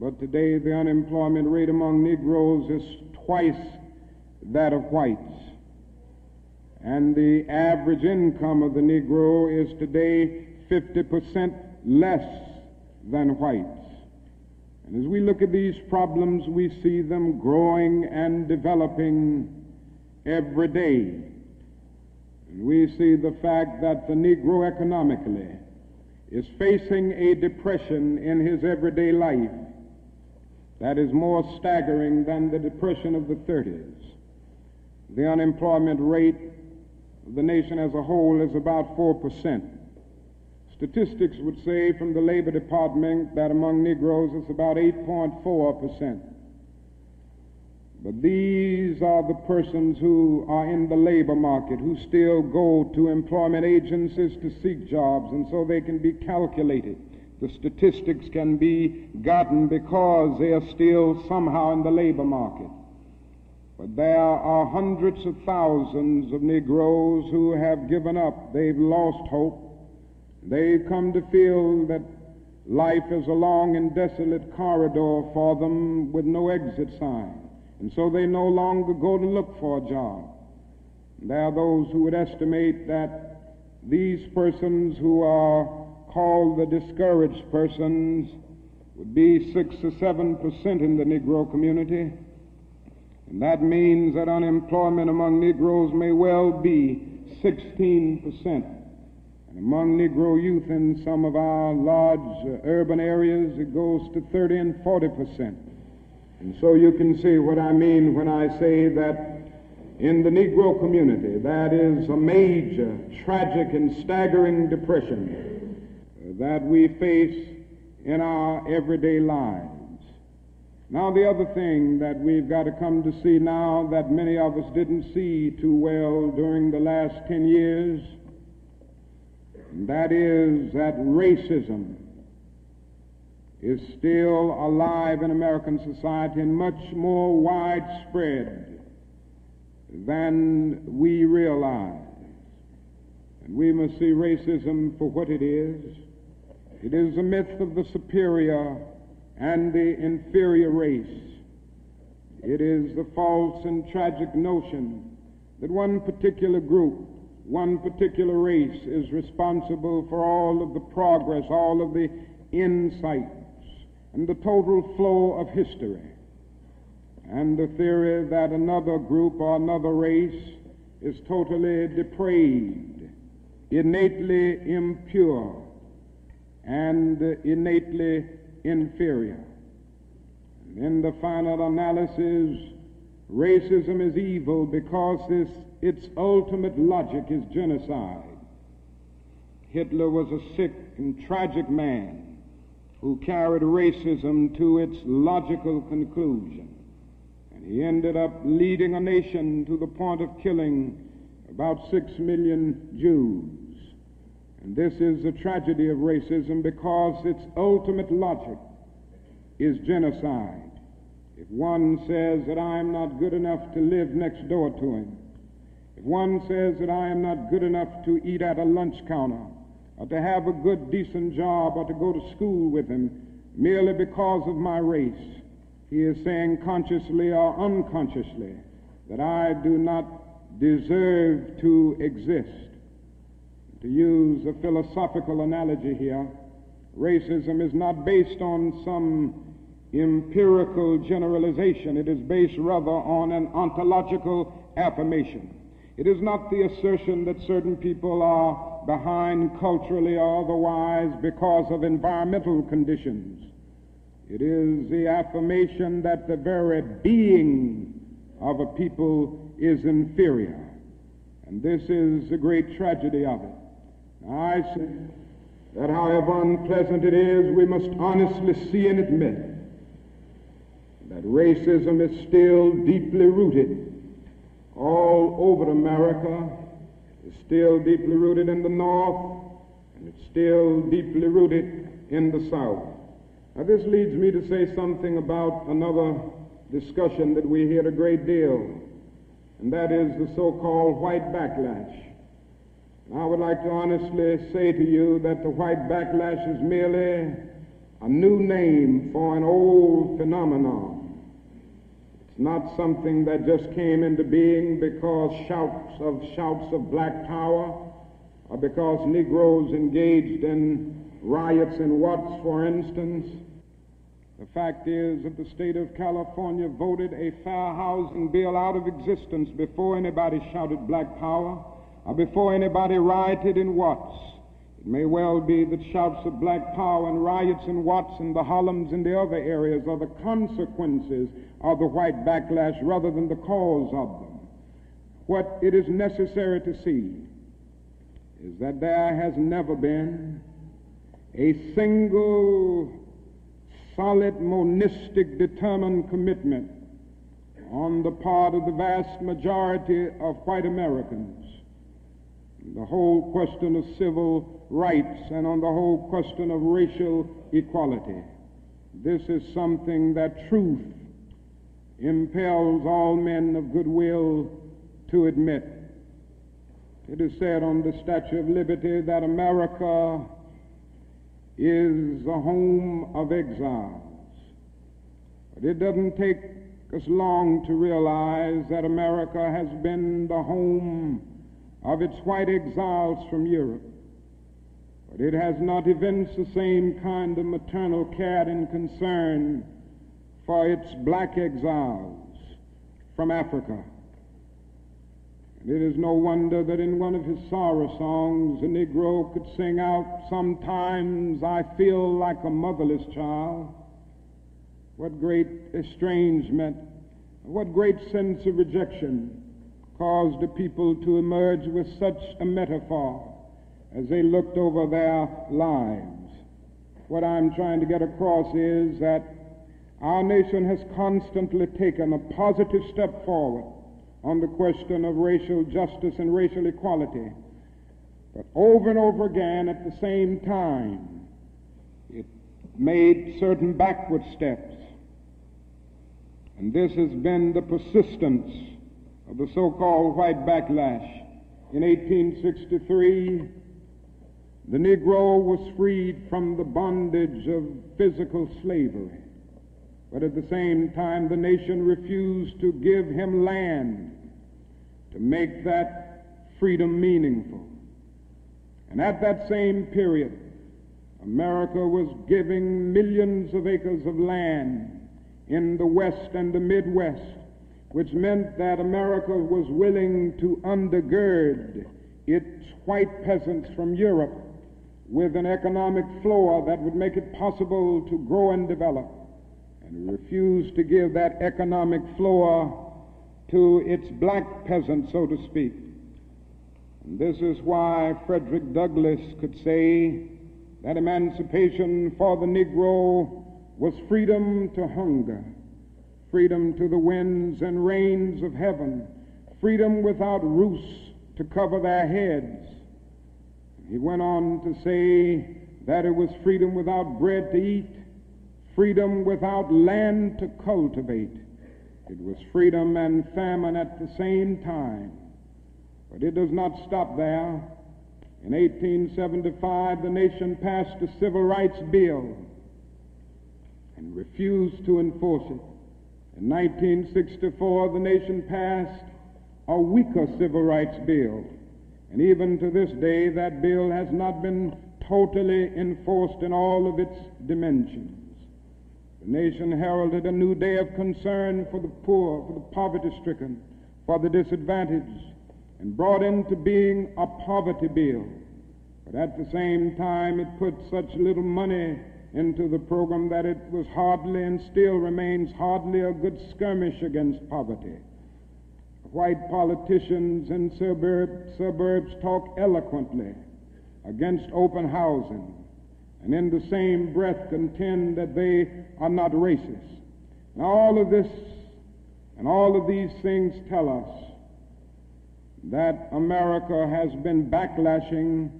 B: But today the unemployment rate among Negroes is twice that of whites. And the average income of the Negro is today 50% less than whites. And as we look at these problems, we see them growing and developing every day. And we see the fact that the Negro economically is facing a depression in his everyday life that is more staggering than the depression of the 30s. The unemployment rate of the nation as a whole is about 4%. Statistics would say from the Labor Department that among Negroes it's about 8.4%. But these are the persons who are in the labor market, who still go to employment agencies to seek jobs, and so they can be calculated. The statistics can be gotten because they are still somehow in the labor market. But there are hundreds of thousands of Negroes who have given up. They've lost hope. They've come to feel that life is a long and desolate corridor for them with no exit sign. And so they no longer go to look for a job. There are those who would estimate that these persons who are called the discouraged persons would be six or seven percent in the Negro community. And that means that unemployment among Negroes may well be 16 percent. And among Negro youth in some of our large uh, urban areas, it goes to 30 and 40 percent. And so you can see what I mean when I say that in the Negro community. That is a major, tragic, and staggering depression that we face in our everyday lives. Now, the other thing that we've got to come to see now that many of us didn't see too well during the last 10 years, that is that racism is still alive in American society and much more widespread than we realize. And we must see racism for what it is. It is a myth of the superior and the inferior race. It is the false and tragic notion that one particular group, one particular race is responsible for all of the progress, all of the insights, and the total flow of history. And the theory that another group or another race is totally depraved, innately impure, and innately inferior. And in the final analysis, racism is evil because this, its ultimate logic is genocide. Hitler was a sick and tragic man who carried racism to its logical conclusion. And he ended up leading a nation to the point of killing about six million Jews. And this is the tragedy of racism because its ultimate logic is genocide. If one says that I am not good enough to live next door to him, if one says that I am not good enough to eat at a lunch counter, or to have a good, decent job, or to go to school with him merely because of my race, he is saying consciously or unconsciously that I do not deserve to exist. To use a philosophical analogy here, racism is not based on some empirical generalization. It is based rather on an ontological affirmation. It is not the assertion that certain people are behind culturally or otherwise because of environmental conditions. It is the affirmation that the very being of a people is inferior. And this is the great tragedy of it. I say that however unpleasant it is, we must honestly see and admit that racism is still deeply rooted all over America. It's still deeply rooted in the North, and it's still deeply rooted in the South. Now, this leads me to say something about another discussion that we hear a great deal, and that is the so called white backlash. I would like to honestly say to you that the white backlash is merely a new name for an old phenomenon. It's not something that just came into being because shouts of shouts of black power or because Negroes engaged in riots in Watts, for instance. The fact is that the state of California voted a fair housing bill out of existence before anybody shouted black power or before anybody rioted in Watts. It may well be that shouts of black power and riots in Watts and the Harlems and the other areas are the consequences of the white backlash rather than the cause of them. What it is necessary to see is that there has never been a single solid, monistic, determined commitment on the part of the vast majority of white Americans the whole question of civil rights and on the whole question of racial equality. This is something that truth impels all men of goodwill to admit. It is said on the Statue of Liberty that America is the home of exiles. But it doesn't take us long to realize that America has been the home of its white exiles from Europe. But it has not evinced the same kind of maternal care and concern for its black exiles from Africa. And it is no wonder that in one of his sorrow songs, a Negro could sing out, Sometimes I feel like a motherless child. What great estrangement, what great sense of rejection caused the people to emerge with such a metaphor as they looked over their lives. What I'm trying to get across is that our nation has constantly taken a positive step forward on the question of racial justice and racial equality. But over and over again, at the same time, it made certain backward steps. And this has been the persistence of the so called white backlash. In 1863, the Negro was freed from the bondage of physical slavery. But at the same time, the nation refused to give him land to make that freedom meaningful. And at that same period, America was giving millions of acres of land in the West and the Midwest, which meant that America was willing to undergird its white peasants from Europe with an economic floor that would make it possible to grow and develop and refuse to give that economic floor to its black peasants, so to speak. And this is why Frederick Douglass could say that emancipation for the Negro was freedom to hunger, freedom to the winds and rains of heaven, freedom without roofs to cover their heads. He went on to say that it was freedom without bread to eat, freedom without land to cultivate. It was freedom and famine at the same time. But it does not stop there. In 1875, the nation passed a civil rights bill and refused to enforce it. In 1964, the nation passed a weaker civil rights bill. And even to this day, that bill has not been totally enforced in all of its dimensions. The nation heralded a new day of concern for the poor, for the poverty stricken, for the disadvantaged, and brought into being a poverty bill. But at the same time, it put such little money into the program that it was hardly and still remains hardly a good skirmish against poverty. White politicians in suburb, suburbs talk eloquently against open housing and in the same breath contend that they are not racist. And all of this and all of these things tell us that America has been backlashing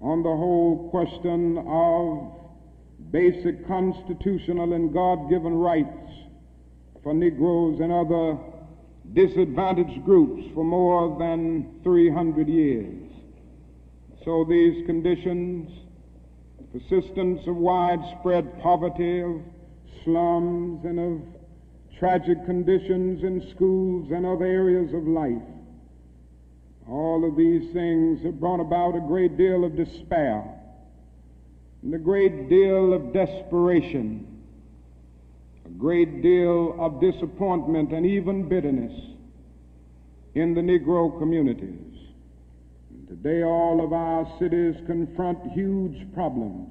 B: on the whole question of basic constitutional and God given rights for Negroes and other disadvantaged groups for more than 300 years. So these conditions the persistence of widespread poverty, of slums, and of tragic conditions in schools and other areas of life. All of these things have brought about a great deal of despair and a great deal of desperation, a great deal of disappointment and even bitterness in the Negro communities. Today, all of our cities confront huge problems.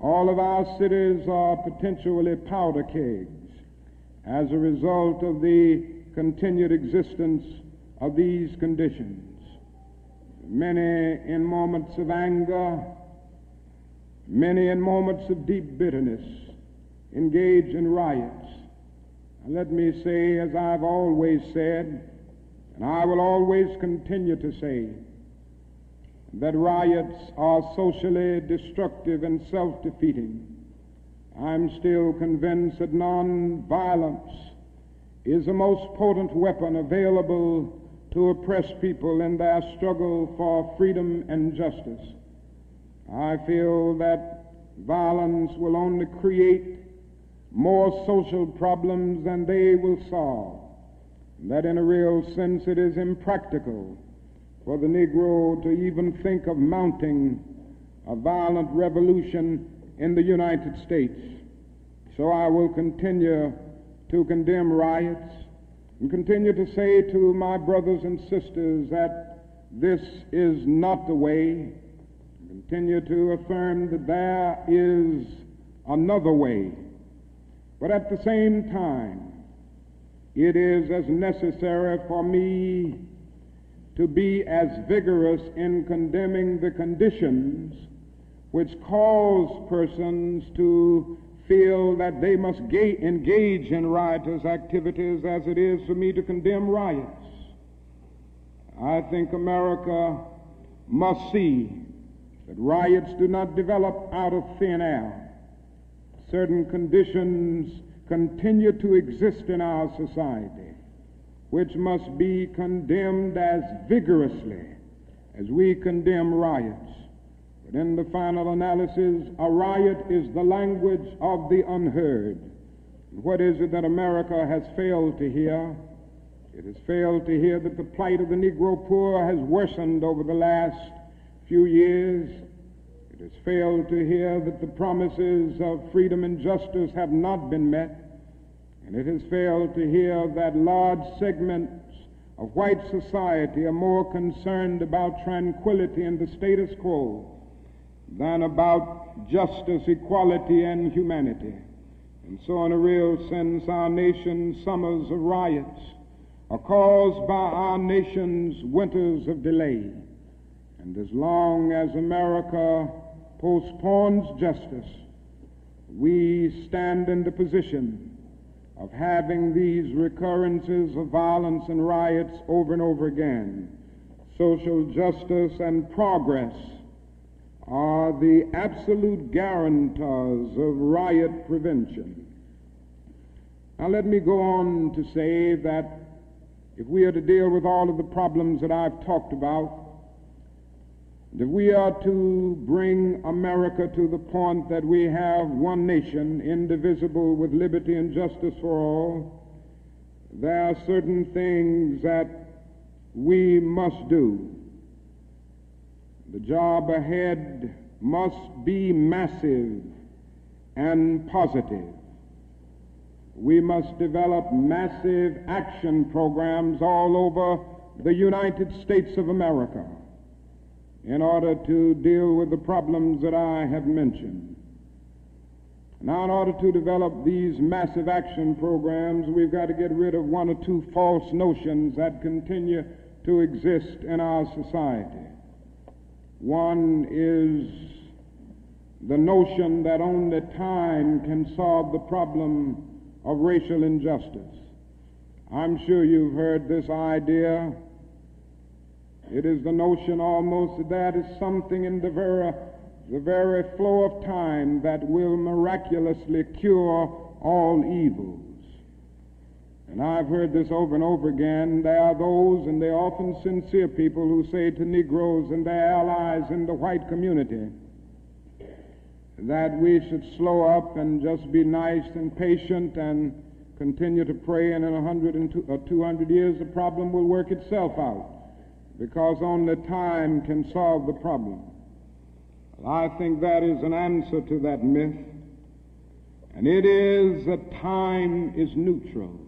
B: All of our cities are potentially powder kegs as a result of the continued existence of these conditions. Many in moments of anger, many in moments of deep bitterness, engage in riots. And let me say, as I've always said, and I will always continue to say, that riots are socially destructive and self defeating. I'm still convinced that non-violence is the most potent weapon available to oppress people in their struggle for freedom and justice. I feel that violence will only create more social problems than they will solve. That in a real sense it is impractical for the Negro to even think of mounting a violent revolution in the United States. So I will continue to condemn riots and continue to say to my brothers and sisters that this is not the way. Continue to affirm that there is another way. But at the same time, it is as necessary for me to be as vigorous in condemning the conditions which cause persons to feel that they must ga- engage in riotous activities as it is for me to condemn riots. I think America must see that riots do not develop out of thin air. Certain conditions continue to exist in our society, which must be condemned as vigorously as we condemn riots. But in the final analysis, a riot is the language of the unheard. What is it that America has failed to hear? It has failed to hear that the plight of the Negro poor has worsened over the last few years. Has failed to hear that the promises of freedom and justice have not been met. And it has failed to hear that large segments of white society are more concerned about tranquility and the status quo than about justice, equality, and humanity. And so, in a real sense, our nation's summers of riots are caused by our nation's winters of delay. And as long as America postpones justice, we stand in the position of having these recurrences of violence and riots over and over again. Social justice and progress are the absolute guarantors of riot prevention. Now, let me go on to say that if we are to deal with all of the problems that I've talked about, if we are to bring America to the point that we have one nation, indivisible, with liberty and justice for all, there are certain things that we must do. The job ahead must be massive and positive. We must develop massive action programs all over the United States of America in order to deal with the problems that I have mentioned. Now, in order to develop these massive action programs, we've got to get rid of one or two false notions that continue to exist in our society. One is the notion that only time can solve the problem of racial injustice. I'm sure you've heard this idea. It is the notion almost that is something in the very, the very flow of time that will miraculously cure all evils. And I've heard this over and over again. There are those, and they're often sincere people, who say to Negroes and their allies in the white community, that we should slow up and just be nice and patient and continue to pray, and in a hundred and two, or uh, 200 years the problem will work itself out because only time can solve the problem. I think that is an answer to that myth, and it is that time is neutral.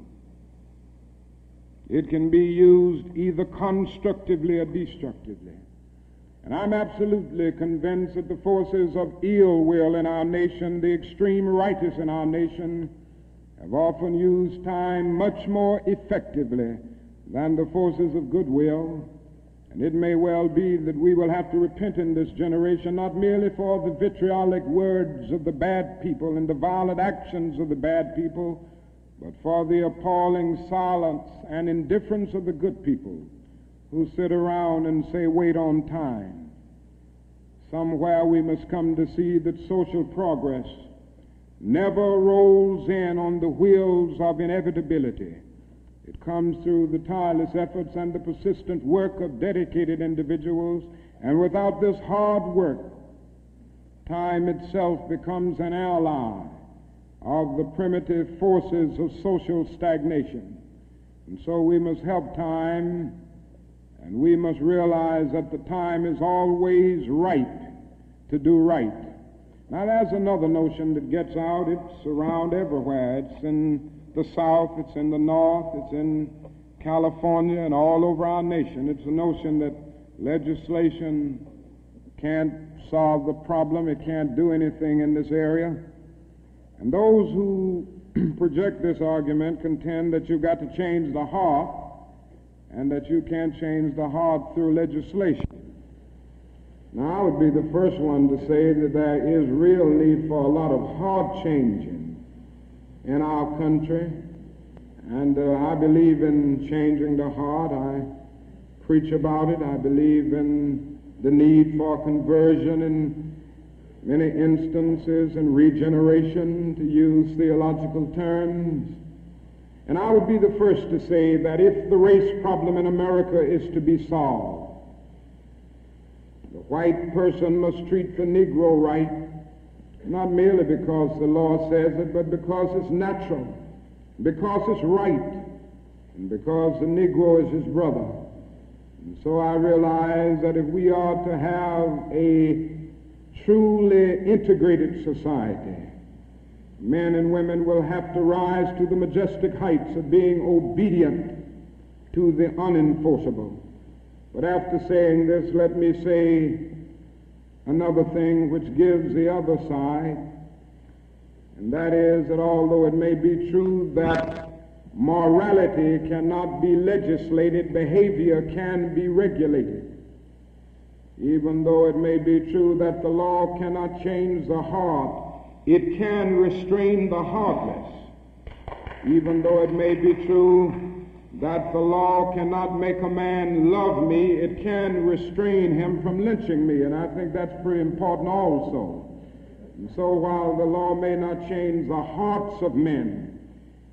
B: It can be used either constructively or destructively. And I'm absolutely convinced that the forces of ill will in our nation, the extreme righteous in our nation, have often used time much more effectively than the forces of goodwill. And it may well be that we will have to repent in this generation, not merely for the vitriolic words of the bad people and the violent actions of the bad people, but for the appalling silence and indifference of the good people who sit around and say, wait on time. Somewhere we must come to see that social progress never rolls in on the wheels of inevitability. It comes through the tireless efforts and the persistent work of dedicated individuals, and without this hard work, time itself becomes an ally of the primitive forces of social stagnation. And so we must help time, and we must realize that the time is always right to do right. Now, there's another notion that gets out. It's around everywhere. It's in the South, it's in the North, it's in California, and all over our nation. It's the notion that legislation can't solve the problem, it can't do anything in this area. And those who project this argument contend that you've got to change the heart and that you can't change the heart through legislation. Now, I would be the first one to say that there is real need for a lot of heart changing in our country. And uh, I believe in changing the heart. I preach about it. I believe in the need for conversion in many instances and regeneration, to use theological terms. And I would be the first to say that if the race problem in America is to be solved, the white person must treat the Negro right, not merely because the law says it, but because it's natural, because it's right, and because the Negro is his brother. And so I realize that if we are to have a truly integrated society, men and women will have to rise to the majestic heights of being obedient to the unenforceable. But after saying this, let me say another thing which gives the other side, and that is that although it may be true that morality cannot be legislated, behavior can be regulated. Even though it may be true that the law cannot change the heart, it can restrain the heartless. Even though it may be true that the law cannot make a man love me, it can restrain him from lynching me, and I think that's pretty important also. And so while the law may not change the hearts of men,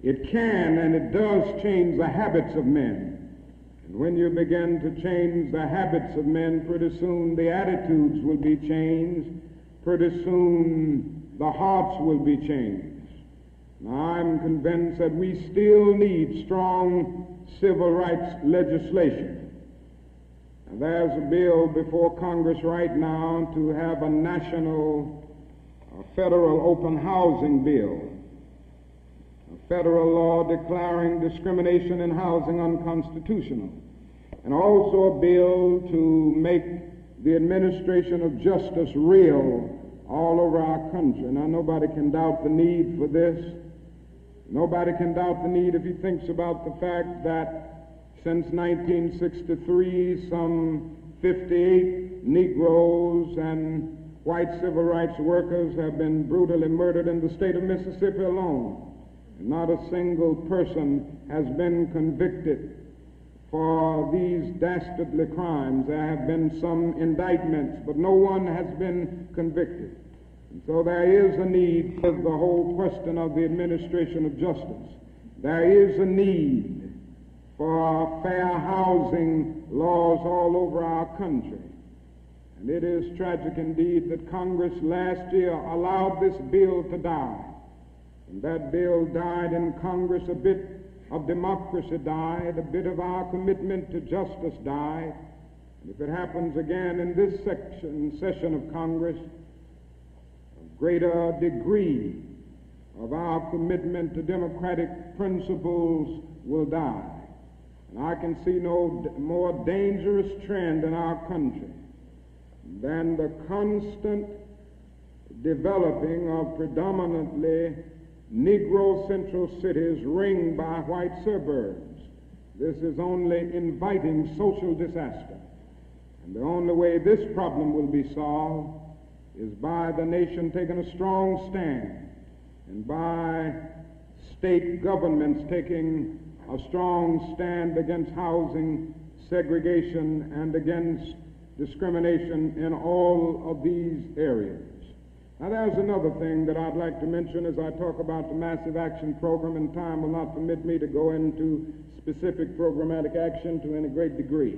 B: it can and it does change the habits of men. And when you begin to change the habits of men, pretty soon the attitudes will be changed. Pretty soon the hearts will be changed. Now, I'm convinced that we still need strong civil rights legislation. And there's a bill before Congress right now to have a national a federal open housing bill, a federal law declaring discrimination in housing unconstitutional, and also a bill to make the administration of justice real all over our country. Now, nobody can doubt the need for this. Nobody can doubt the need if he thinks about the fact that since 1963, some 58 Negroes and white civil rights workers have been brutally murdered in the state of Mississippi alone. And not a single person has been convicted for these dastardly crimes. There have been some indictments, but no one has been convicted. So there is a need for the whole question of the administration of justice. There is a need for fair housing laws all over our country. And it is tragic indeed that Congress last year allowed this bill to die. And that bill died in Congress, a bit of democracy died, a bit of our commitment to justice died. And if it happens again in this section, session of Congress, greater degree of our commitment to democratic principles will die. And I can see no more dangerous trend in our country than the constant developing of predominantly Negro central cities ringed by white suburbs. This is only inviting social disaster. And the only way this problem will be solved is by the nation taking a strong stand and by state governments taking a strong stand against housing segregation and against discrimination in all of these areas. Now, there's another thing that I'd like to mention as I talk about the Massive Action Program, and time will not permit me to go into specific programmatic action to any great degree.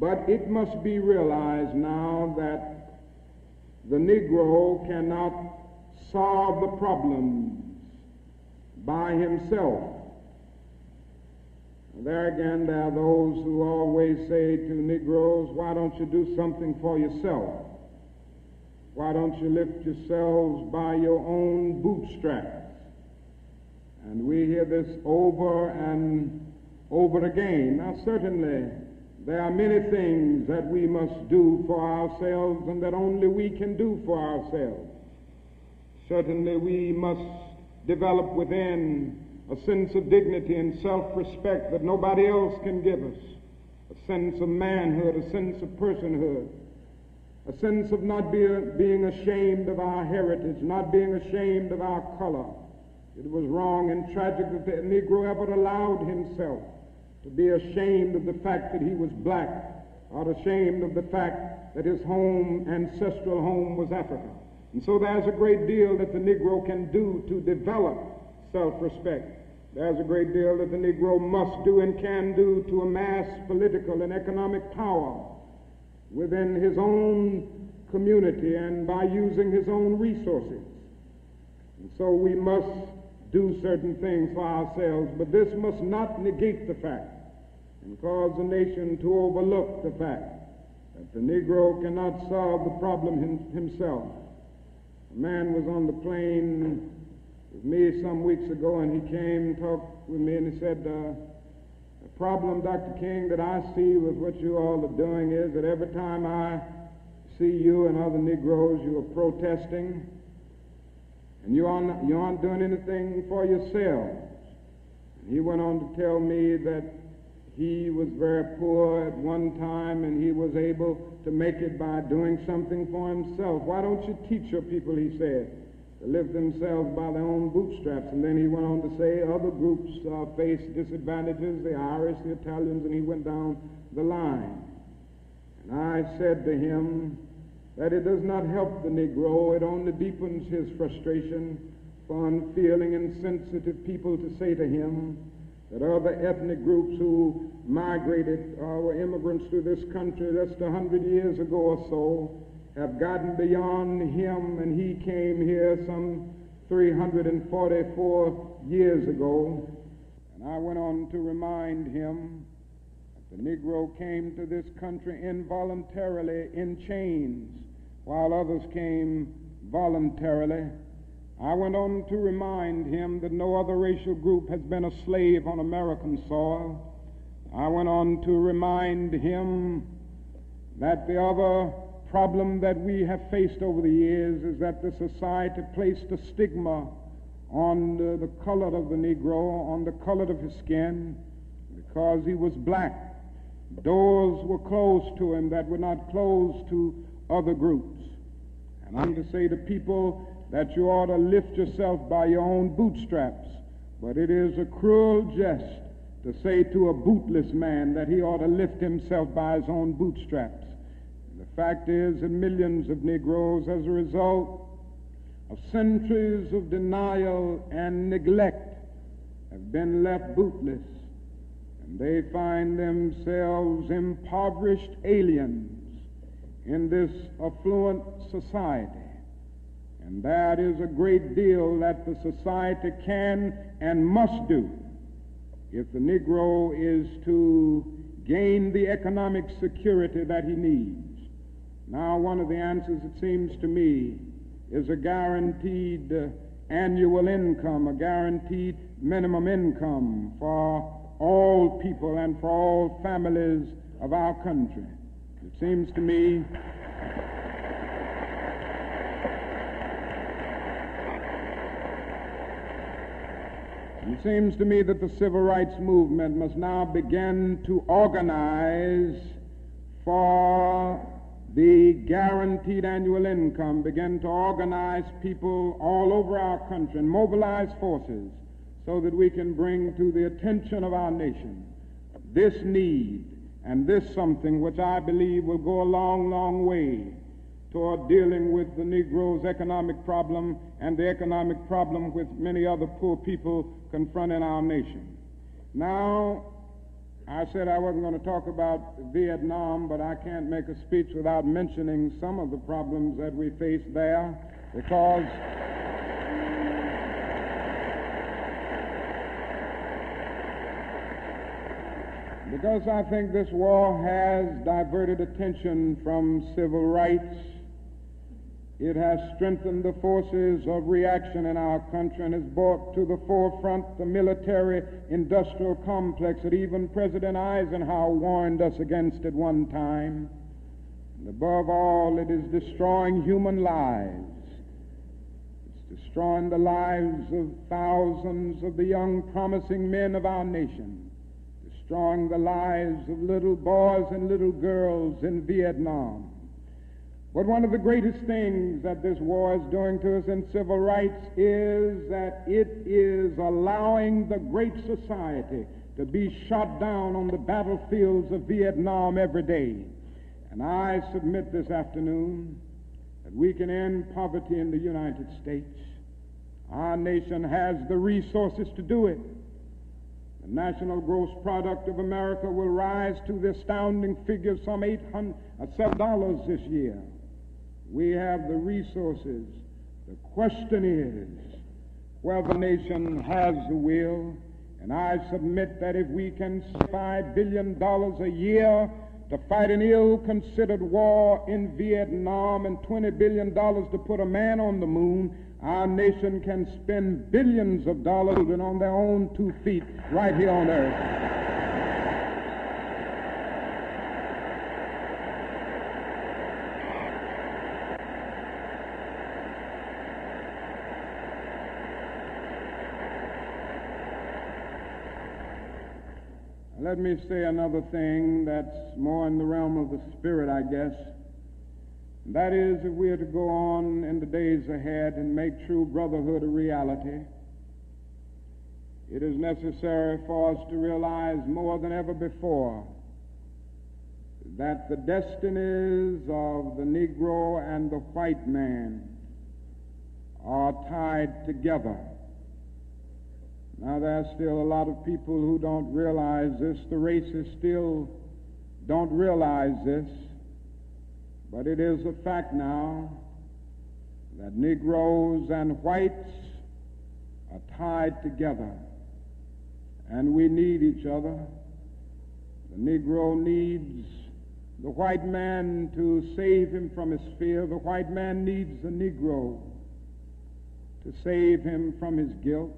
B: But it must be realized now that the Negro cannot solve the problems by himself. There again, there are those who always say to Negroes, why don't you do something for yourself? Why don't you lift yourselves by your own bootstraps? And we hear this over and over again. Now, certainly, there are many things that we must do for ourselves and that only we can do for ourselves. Certainly, we must develop within a sense of dignity and self-respect that nobody else can give us, a sense of manhood, a sense of personhood, a sense of not be, being ashamed of our heritage, not being ashamed of our color. It was wrong and tragic that the Negro ever allowed himself to be ashamed of the fact that he was black, or ashamed of the fact that his home, ancestral home, was Africa. And so there's a great deal that the Negro can do to develop self-respect. There's a great deal that the Negro must do and can do to amass political and economic power within his own community and by using his own resources. And so we must do certain things for ourselves, but this must not negate the fact and cause the nation to overlook the fact that the Negro cannot solve the problem him, himself. A man was on the plane with me some weeks ago, and he came and talked with me, and he said, uh, the problem, Dr. King, that I see with what you all are doing is that every time I see you and other Negroes, you are protesting, and you aren't, you aren't doing anything for yourselves. And he went on to tell me that he was very poor at one time and he was able to make it by doing something for himself. Why don't you teach your people, he said, to live themselves by their own bootstraps? And then he went on to say other groups uh, face disadvantages, the Irish, the Italians, and he went down the line. And I said to him that it does not help the Negro, it only deepens his frustration for unfeeling and sensitive people to say to him, that other ethnic groups who migrated or were immigrants to this country just a hundred years ago or so have gotten beyond him, and he came here some 344 years ago. And I went on to remind him that the Negro came to this country involuntarily in chains, while others came voluntarily I went on to remind him that no other racial group has been a slave on American soil. I went on to remind him that the other problem that we have faced over the years is that the society placed a stigma on the, the color of the Negro, on the color of his skin, because he was black. Doors were closed to him that were not closed to other groups. And I'm to say to people that you ought to lift yourself by your own bootstraps. But it is a cruel jest to say to a bootless man that he ought to lift himself by his own bootstraps. And the fact is that millions of Negroes, as a result of centuries of denial and neglect, have been left bootless. They find themselves impoverished aliens in this affluent society. And that is a great deal that the society can and must do if the Negro is to gain the economic security that he needs. Now, one of the answers, it seems to me, is a guaranteed uh, annual income, a guaranteed minimum income for all people and for all families of our country. It seems to me It seems to me that the civil rights movement must now begin to organize for the guaranteed annual income, begin to organize people all over our country and mobilize forces so that we can bring to the attention of our nation this need and this something which I believe will go a long, long way toward dealing with the Negro's economic problem and the economic problem with many other poor people confronting our nation. Now, I said I wasn't going to talk about Vietnam, but I can't make a speech without mentioning some of the problems that we face there because. Because I think this war has diverted attention from civil rights it has strengthened the forces of reaction in our country and has brought to the forefront the military industrial complex that even President Eisenhower warned us against at one time. And above all, it is destroying human lives. It's destroying the lives of thousands of the young, promising men of our nation, destroying the lives of little boys and little girls in Vietnam. But one of the greatest things that this war is doing to us in civil rights is that it is allowing the great society to be shot down on the battlefields of Vietnam every day. And I submit this afternoon that we can end poverty in the United States. Our nation has the resources to do it. The national gross product of America will rise to the astounding figure of some eight hundred uh, dollars this year. We have the resources. The question is whether the nation has the will. And I submit that if we can $5 billion a year to fight an ill-considered war in Vietnam and $20 billion to put a man on the moon, our nation can spend billions of dollars on their own two feet right here on earth. Let me say another thing that's more in the realm of the spirit, I guess. That is, if we are to go on in the days ahead and make true brotherhood a reality, it is necessary for us to realize more than ever before that the destinies of the Negro and the white man are tied together. Now, there's still a lot of people who don't realize this. The races still don't realize this. But it is a fact now that Negroes and whites are tied together. And we need each other. The Negro needs the white man to save him from his fear. The white man needs the Negro to save him from his guilt.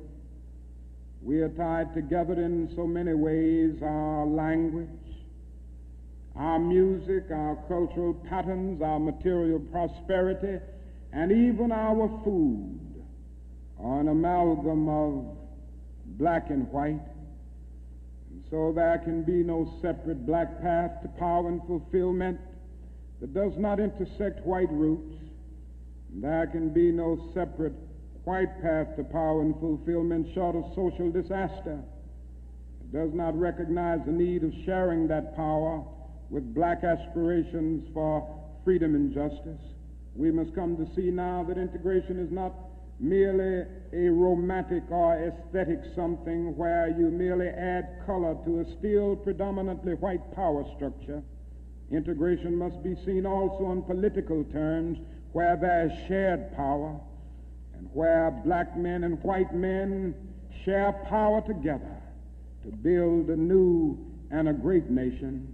B: We are tied together in so many ways our language, our music, our cultural patterns, our material prosperity, and even our food are an amalgam of black and white. And so there can be no separate black path to power and fulfillment that does not intersect white roots. And There can be no separate white path to power and fulfillment short of social disaster. It does not recognize the need of sharing that power with black aspirations for freedom and justice. We must come to see now that integration is not merely a romantic or aesthetic something where you merely add color to a still predominantly white power structure. Integration must be seen also in political terms where there is shared power and where black men and white men share power together to build a new and a great nation.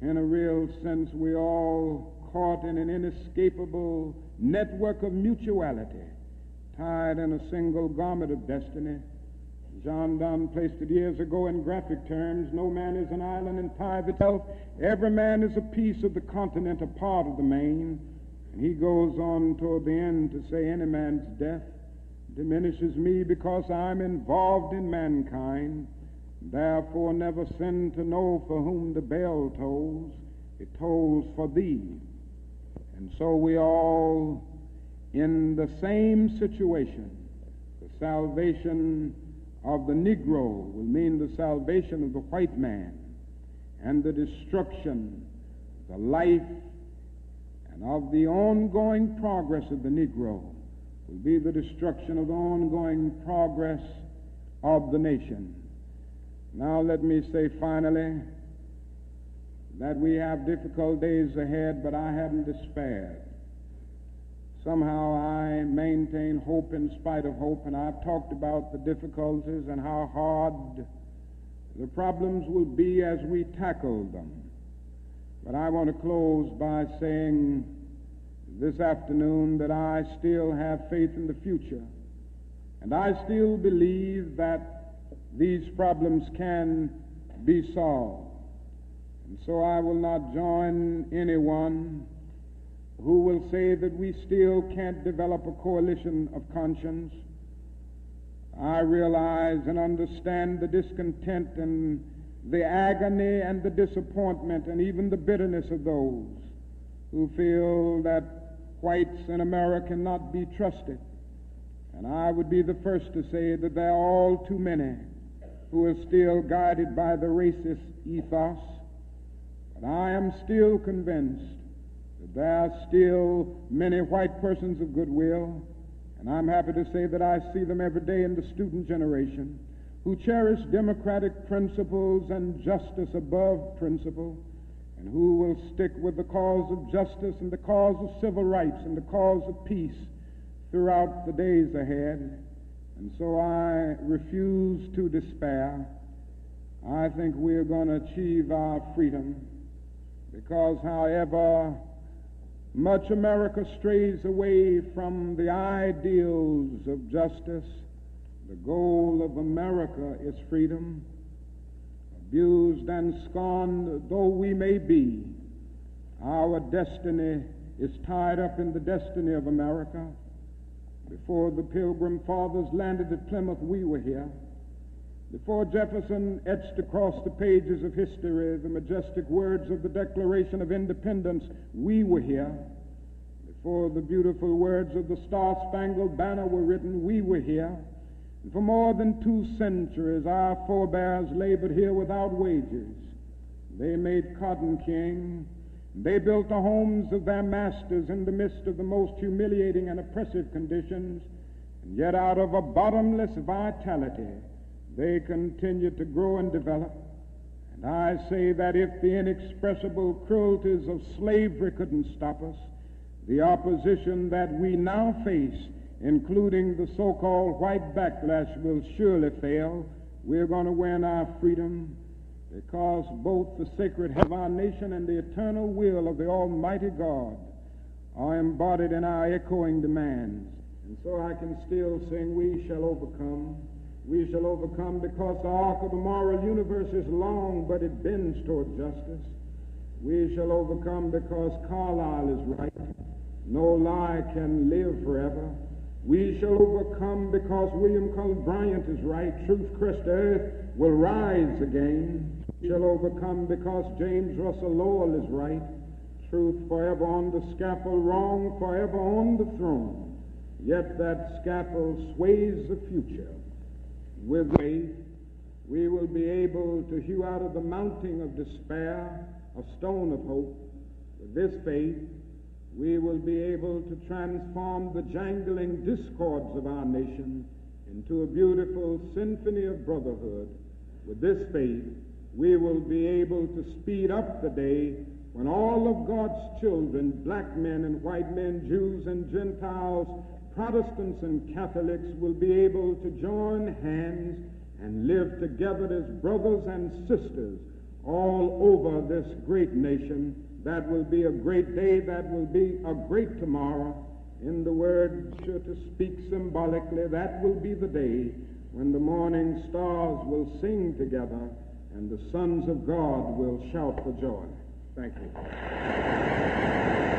B: In a real sense, we all caught in an inescapable network of mutuality, tied in a single garment of destiny. John Donne placed it years ago in graphic terms no man is an island entire itself. Every man is a piece of the continent, a part of the main. And he goes on toward the end to say, Any man's death diminishes me because I'm involved in mankind. Therefore, never sin to know for whom the bell tolls. It tolls for thee. And so we all in the same situation. The salvation of the Negro will mean the salvation of the white man and the destruction, the life and of the ongoing progress of the Negro will be the destruction of the ongoing progress of the nation. Now, let me say finally that we have difficult days ahead, but I haven't despaired. Somehow I maintain hope in spite of hope, and I've talked about the difficulties and how hard the problems will be as we tackle them. But I want to close by saying this afternoon that I still have faith in the future. And I still believe that these problems can be solved. And so I will not join anyone who will say that we still can't develop a coalition of conscience. I realize and understand the discontent and the agony and the disappointment and even the bitterness of those who feel that whites in America cannot be trusted. And I would be the first to say that there are all too many who are still guided by the racist ethos. But I am still convinced that there are still many white persons of goodwill, and I'm happy to say that I see them every day in the student generation who cherish democratic principles and justice above principle, and who will stick with the cause of justice and the cause of civil rights and the cause of peace throughout the days ahead. And so I refuse to despair. I think we're going to achieve our freedom because, however much America strays away from the ideals of justice, the goal of America is freedom. Abused and scorned though we may be, our destiny is tied up in the destiny of America. Before the Pilgrim Fathers landed at Plymouth, we were here. Before Jefferson etched across the pages of history the majestic words of the Declaration of Independence, we were here. Before the beautiful words of the Star Spangled Banner were written, we were here. And for more than two centuries, our forebears labored here without wages. They made cotton king. They built the homes of their masters in the midst of the most humiliating and oppressive conditions. And yet, out of a bottomless vitality, they continued to grow and develop. And I say that if the inexpressible cruelties of slavery couldn't stop us, the opposition that we now face, including the so called white backlash, will surely fail. We're going to win our freedom because both the sacred of our nation and the eternal will of the Almighty God are embodied in our echoing demands. And so I can still sing, We shall overcome. We shall overcome because the arc of the moral universe is long, but it bends toward justice. We shall overcome because Carlyle is right. No lie can live forever. We shall overcome because William Cullen Bryant is right. Truth crushed earth will rise again. Shall overcome because James Russell Lowell is right. Truth forever on the scaffold, wrong forever on the throne. Yet that scaffold sways the future. With faith, we will be able to hew out of the mounting of despair a stone of hope. With this faith, we will be able to transform the jangling discords of our nation into a beautiful symphony of brotherhood. With this faith, we will be able to speed up the day when all of God's children, black men and white men, Jews and Gentiles, Protestants and Catholics, will be able to join hands and live together as brothers and sisters all over this great nation that will be a great day. That will be a great tomorrow. In the word, sure to speak symbolically, that will be the day when the morning stars will sing together and the sons of God will shout for joy. Thank you.